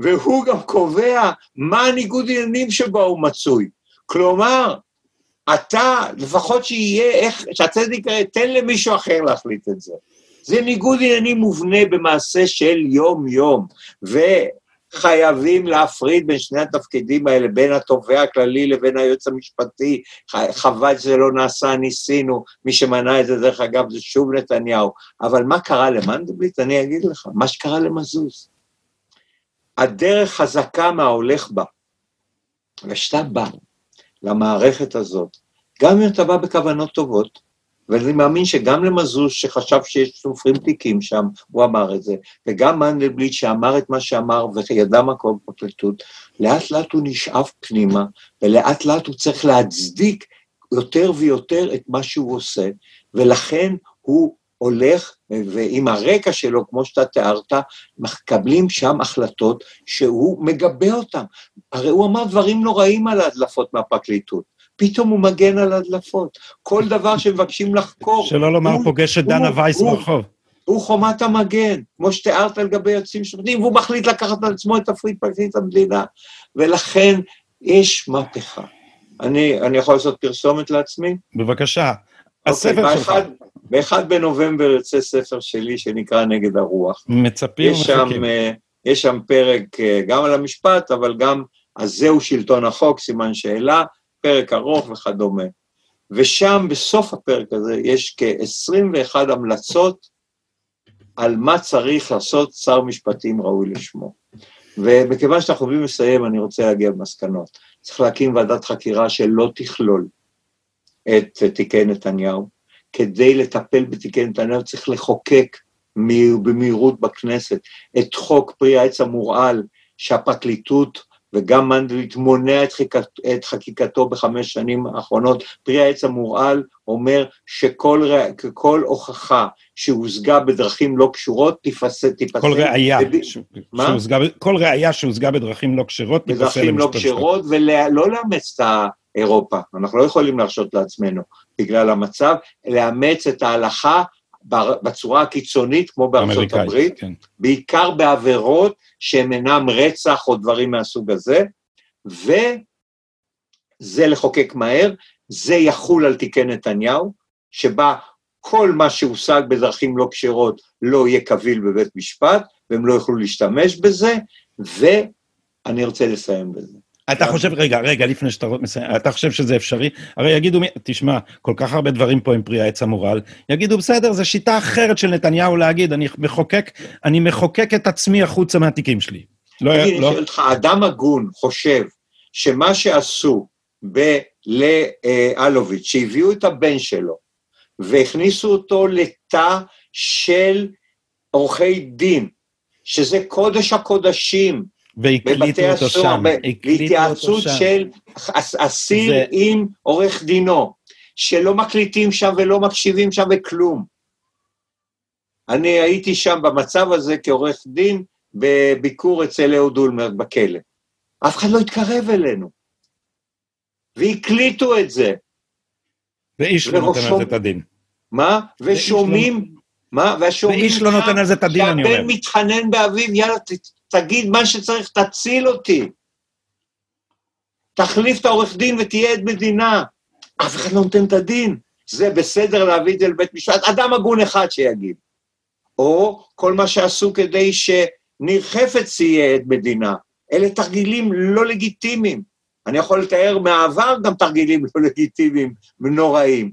[SPEAKER 2] והוא גם קובע מה הניגוד עניינים שבו הוא מצוי. כלומר, אתה, לפחות שיהיה, איך, שהצדק יקרה, תן למישהו אחר להחליט את זה. זה ניגוד עניינים מובנה במעשה של יום-יום. חייבים להפריד בין שני התפקידים האלה, בין התובע הכללי לבין היועץ המשפטי. חבל שזה לא נעשה, ניסינו. מי שמנע את זה, דרך אגב, זה שוב נתניהו. אבל מה קרה למנדלבליט? אני אגיד לך, מה שקרה למזוז. הדרך חזקה מההולך בה. וכשאתה בא למערכת הזאת, גם אם אתה בא בכוונות טובות, ואני מאמין שגם למזוז, שחשב שיש סופרים תיקים שם, הוא אמר את זה, וגם מנדלבליט שאמר את מה שאמר וידע מה קורה בפרקליטות, לאט לאט הוא נשאב פנימה, ולאט לאט הוא צריך להצדיק יותר ויותר את מה שהוא עושה, ולכן הוא הולך, ועם הרקע שלו, כמו שאתה תיארת, מקבלים שם החלטות שהוא מגבה אותן. הרי הוא אמר דברים נוראים על ההדלפות מהפרקליטות. פתאום הוא מגן על הדלפות. כל דבר שמבקשים לחקור...
[SPEAKER 1] שלא לומר פוגש את דנה וייס ברחוב.
[SPEAKER 2] הוא חומת המגן, כמו שתיארת לגבי יוצאים שופטים, והוא מחליט לקחת על עצמו את תפריט פרקליט המדינה. ולכן יש מהפכה. אני, אני יכול לעשות פרסומת לעצמי?
[SPEAKER 1] בבקשה. אוקיי, הספר שלך.
[SPEAKER 2] ב-1 בנובמבר יוצא ספר שלי שנקרא נגד הרוח.
[SPEAKER 1] מצפים
[SPEAKER 2] ומחכים. אה, יש שם פרק אה, גם על המשפט, אבל גם אז זהו שלטון החוק, סימן שאלה, פרק ארוך וכדומה. ושם, בסוף הפרק הזה, יש כ-21 המלצות על מה צריך לעשות שר משפטים ראוי לשמו. ומכיוון שאנחנו חייבים לסיים, אני רוצה להגיע למסקנות. צריך להקים ועדת חקירה שלא תכלול את תיקי נתניהו. כדי לטפל בתיקי נתניהו צריך לחוקק במהירות בכנסת את חוק פרי העץ המורעל, שהפרקליטות וגם מנדלבליט מונע את, חיקת, את חקיקתו בחמש שנים האחרונות. פרי העץ המורעל אומר שכל הוכחה שהושגה בדרכים לא קשורות תיפסל.
[SPEAKER 1] כל ראייה, בד... ש... שהושגה, כל ראייה שהושגה בדרכים לא קשורות
[SPEAKER 2] תיפסל בדרכים לא קשורות, ולא לאמץ את האירופה, אנחנו לא יכולים להרשות לעצמנו בגלל המצב, לאמץ את ההלכה בצורה הקיצונית, כמו בארצות הברית, כן. בעיקר בעבירות שהן אינם רצח או דברים מהסוג הזה, וזה לחוקק מהר, זה יחול על תיקי נתניהו, שבה כל מה שהושג בדרכים לא כשרות לא יהיה קביל בבית משפט, והם לא יוכלו להשתמש בזה, ואני רוצה לסיים בזה.
[SPEAKER 1] אתה חושב, רגע, רגע, לפני שאתה מסיים, אתה חושב שזה אפשרי? הרי יגידו, תשמע, כל כך הרבה דברים פה עם פרי העץ המורל, יגידו, בסדר, זו שיטה אחרת של נתניהו להגיד, אני מחוקק, אני מחוקק את עצמי החוצה מהתיקים שלי.
[SPEAKER 2] לא, אני לא... שואל אותך, אדם הגון חושב שמה שעשו לאלוביץ', שהביאו את הבן שלו, והכניסו אותו לתא של עורכי דין, שזה קודש הקודשים,
[SPEAKER 1] והקליטו אותו שם.
[SPEAKER 2] בהתייעצות של אסיר זה... עם עורך דינו, שלא מקליטים שם ולא מקשיבים שם וכלום. אני הייתי שם במצב הזה כעורך דין בביקור אצל אהוד אולמרט בכלא. אף אחד לא התקרב אלינו. והקליטו את זה.
[SPEAKER 1] ואיש לא נותן על זה את הדין.
[SPEAKER 2] מה? ושומעים, מה?
[SPEAKER 1] והשומעים... ואיש לא נותן על זה את הדין, אני אומר.
[SPEAKER 2] שהבן מתחנן באביו, יאללה, תגיד מה שצריך, תציל אותי. תחליף את העורך דין ותהיה עד מדינה. אף אחד לא נותן את הדין. זה בסדר להביא את זה לבית משפט, אדם הגון אחד שיגיד. או כל מה שעשו כדי שניר חפץ יהיה עד מדינה. אלה תרגילים לא לגיטימיים. אני יכול לתאר מהעבר גם תרגילים לא לגיטימיים ונוראים.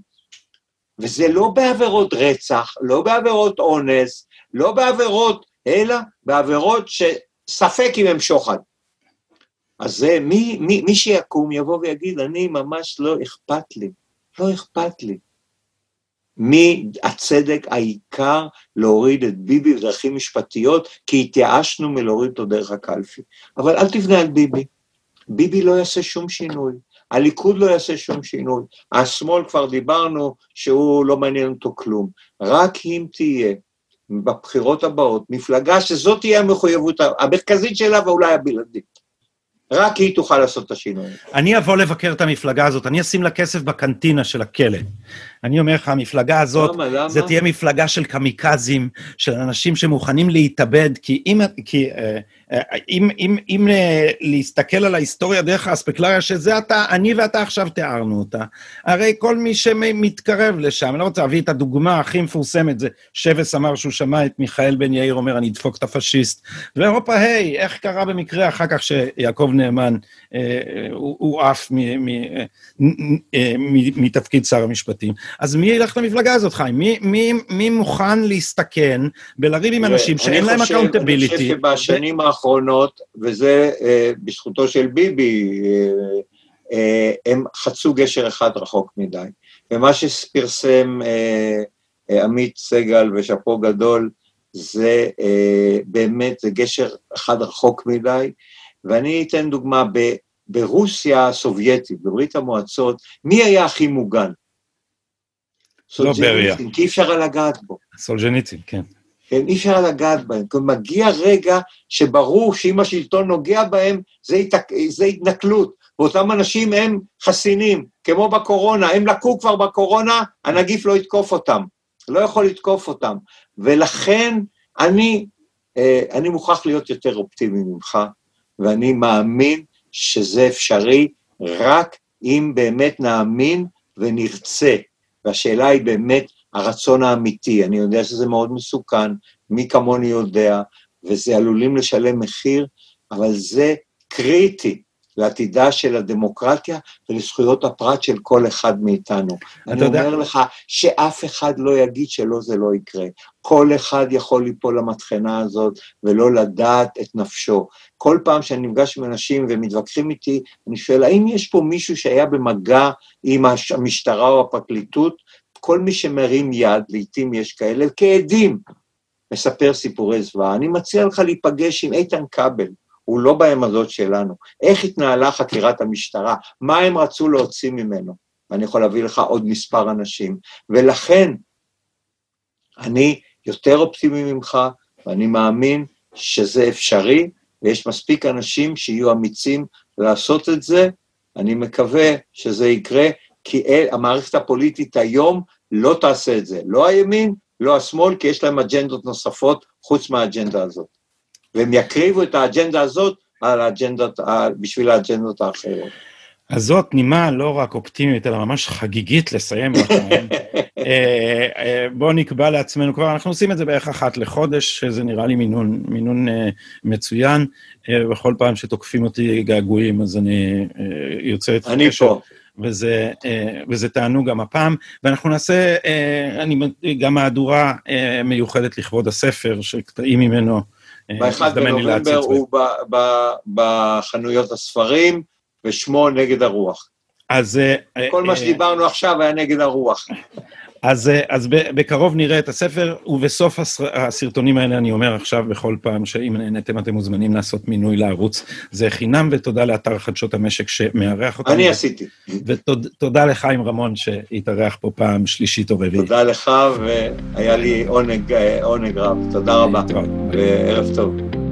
[SPEAKER 2] וזה לא בעבירות רצח, לא בעבירות אונס, לא בעבירות, אלא בעבירות ספק אם הם שוחד. אז זה, מי, מי, מי שיקום יבוא ויגיד, אני ממש לא אכפת לי, לא אכפת לי. מהצדק העיקר להוריד את ביבי בדרכים משפטיות, כי התייאשנו מלהוריד אותו דרך הקלפי. אבל אל תבנה על ביבי. ביבי לא יעשה שום שינוי. הליכוד לא יעשה שום שינוי. השמאל כבר דיברנו שהוא לא מעניין אותו כלום. רק אם תהיה בבחירות הבאות, מפלגה שזאת תהיה המחויבות המרכזית שלה ואולי הבלעדית. רק היא תוכל לעשות את השינוי.
[SPEAKER 1] אני אבוא לבקר את המפלגה הזאת, אני אשים לה כסף בקנטינה של הכלא. אני אומר לך, המפלגה הזאת, למה, למה? זה תהיה מפלגה של קמיקזים, של אנשים שמוכנים להתאבד, כי אם... כי uh, אם, אם, אם אה, להסתכל על ההיסטוריה דרך האספקלריה, שזה אתה, אני ואתה עכשיו תיארנו אותה, הרי כל מי שמתקרב לשם, אני לא רוצה להביא את הדוגמה הכי מפורסמת, זה שבס אמר שהוא שמע את מיכאל בן יאיר אומר, אני אדפוק את הפשיסט, ואירופה, היי, איך קרה במקרה אחר כך שיעקב נאמן, אה, הוא עף מתפקיד שר המשפטים. אז מי ילך למפלגה הזאת, חיים? מי, מי, מי מוכן להסתכן בלריב עם אנשים שאין להם accountability?
[SPEAKER 2] אני חושב שבשנים האחרונות, וזה אה, בזכותו של ביבי, אה, אה, הם חצו גשר אחד רחוק מדי. ומה שפרסם עמית סגל ושאפו גדול, זה באמת, זה גשר אחד רחוק מדי. ואני אתן דוגמה, ב, ברוסיה הסובייטית, בברית המועצות, מי היה הכי מוגן?
[SPEAKER 1] לא בריה.
[SPEAKER 2] כי אי אפשר לגעת בו.
[SPEAKER 1] סולג'ניצין, כן.
[SPEAKER 2] כן, אי אפשר לגעת בהם. כי מגיע רגע שברור שאם השלטון נוגע בהם, זה, התק... זה התנכלות. ואותם אנשים הם חסינים, כמו בקורונה, הם לקו כבר בקורונה, הנגיף לא יתקוף אותם, לא יכול לתקוף אותם. ולכן אני, אה, אני מוכרח להיות יותר אופטימי ממך, ואני מאמין שזה אפשרי רק אם באמת נאמין ונרצה. והשאלה היא באמת הרצון האמיתי. אני יודע שזה מאוד מסוכן, מי כמוני יודע, וזה עלולים לשלם מחיר, אבל זה קריטי לעתידה של הדמוקרטיה ולזכויות הפרט של כל אחד מאיתנו. אני יודע... אומר לך שאף אחד לא יגיד שלא זה לא יקרה. כל אחד יכול ליפול למטחנה הזאת ולא לדעת את נפשו. כל פעם שאני נפגש עם אנשים ומתווכחים איתי, אני שואל, האם יש פה מישהו שהיה במגע עם המשטרה או הפרקליטות? כל מי שמרים יד, לעתים יש כאלה, כעדים, מספר סיפורי זוועה. אני מציע לך להיפגש עם איתן כבל, הוא לא בעמדות שלנו. איך התנהלה חקירת המשטרה? מה הם רצו להוציא ממנו? ואני יכול להביא לך עוד מספר אנשים. ולכן, אני יותר אופטימי ממך, ואני מאמין שזה אפשרי, ויש מספיק אנשים שיהיו אמיצים לעשות את זה. אני מקווה שזה יקרה, כי המערכת הפוליטית היום לא תעשה את זה. לא הימין, לא השמאל, כי יש להם אג'נדות נוספות חוץ מהאג'נדה הזאת. והם יקריבו את האג'נדה הזאת על האג'נדות, בשביל האג'נדות האחרות.
[SPEAKER 1] אז זאת נימה לא רק אופטימית, אלא ממש חגיגית לסיים בחיים. *laughs* אה, אה, בואו נקבע לעצמנו כבר, אנחנו עושים את זה בערך אחת לחודש, שזה נראה לי מינון, מינון אה, מצוין. בכל פעם שתוקפים אותי געגועים, אז אני יוצא את
[SPEAKER 2] אני פה.
[SPEAKER 1] וזה, וזה תענוג גם הפעם. ואנחנו נעשה, אני, גם מהדורה מיוחדת לכבוד הספר, שקטעים ממנו,
[SPEAKER 2] ב-1 בנובמבר הוא בחנויות הספרים. ושמו נגד הרוח.
[SPEAKER 1] אז...
[SPEAKER 2] אה, כל מה אה, שדיברנו עכשיו היה נגד הרוח. *laughs*
[SPEAKER 1] אז, אה, אז בקרוב נראה את הספר, ובסוף הסרטונים האלה אני אומר עכשיו בכל פעם שאם נהנתם אתם מוזמנים לעשות מינוי לערוץ. זה חינם, ותודה לאתר חדשות המשק שמארח אותנו.
[SPEAKER 2] אני עשיתי.
[SPEAKER 1] ותודה לחיים רמון שהתארח פה פעם שלישית או רביעית.
[SPEAKER 2] תודה לך, והיה לי עונג, עונג רב. תודה רבה, וערב טוב.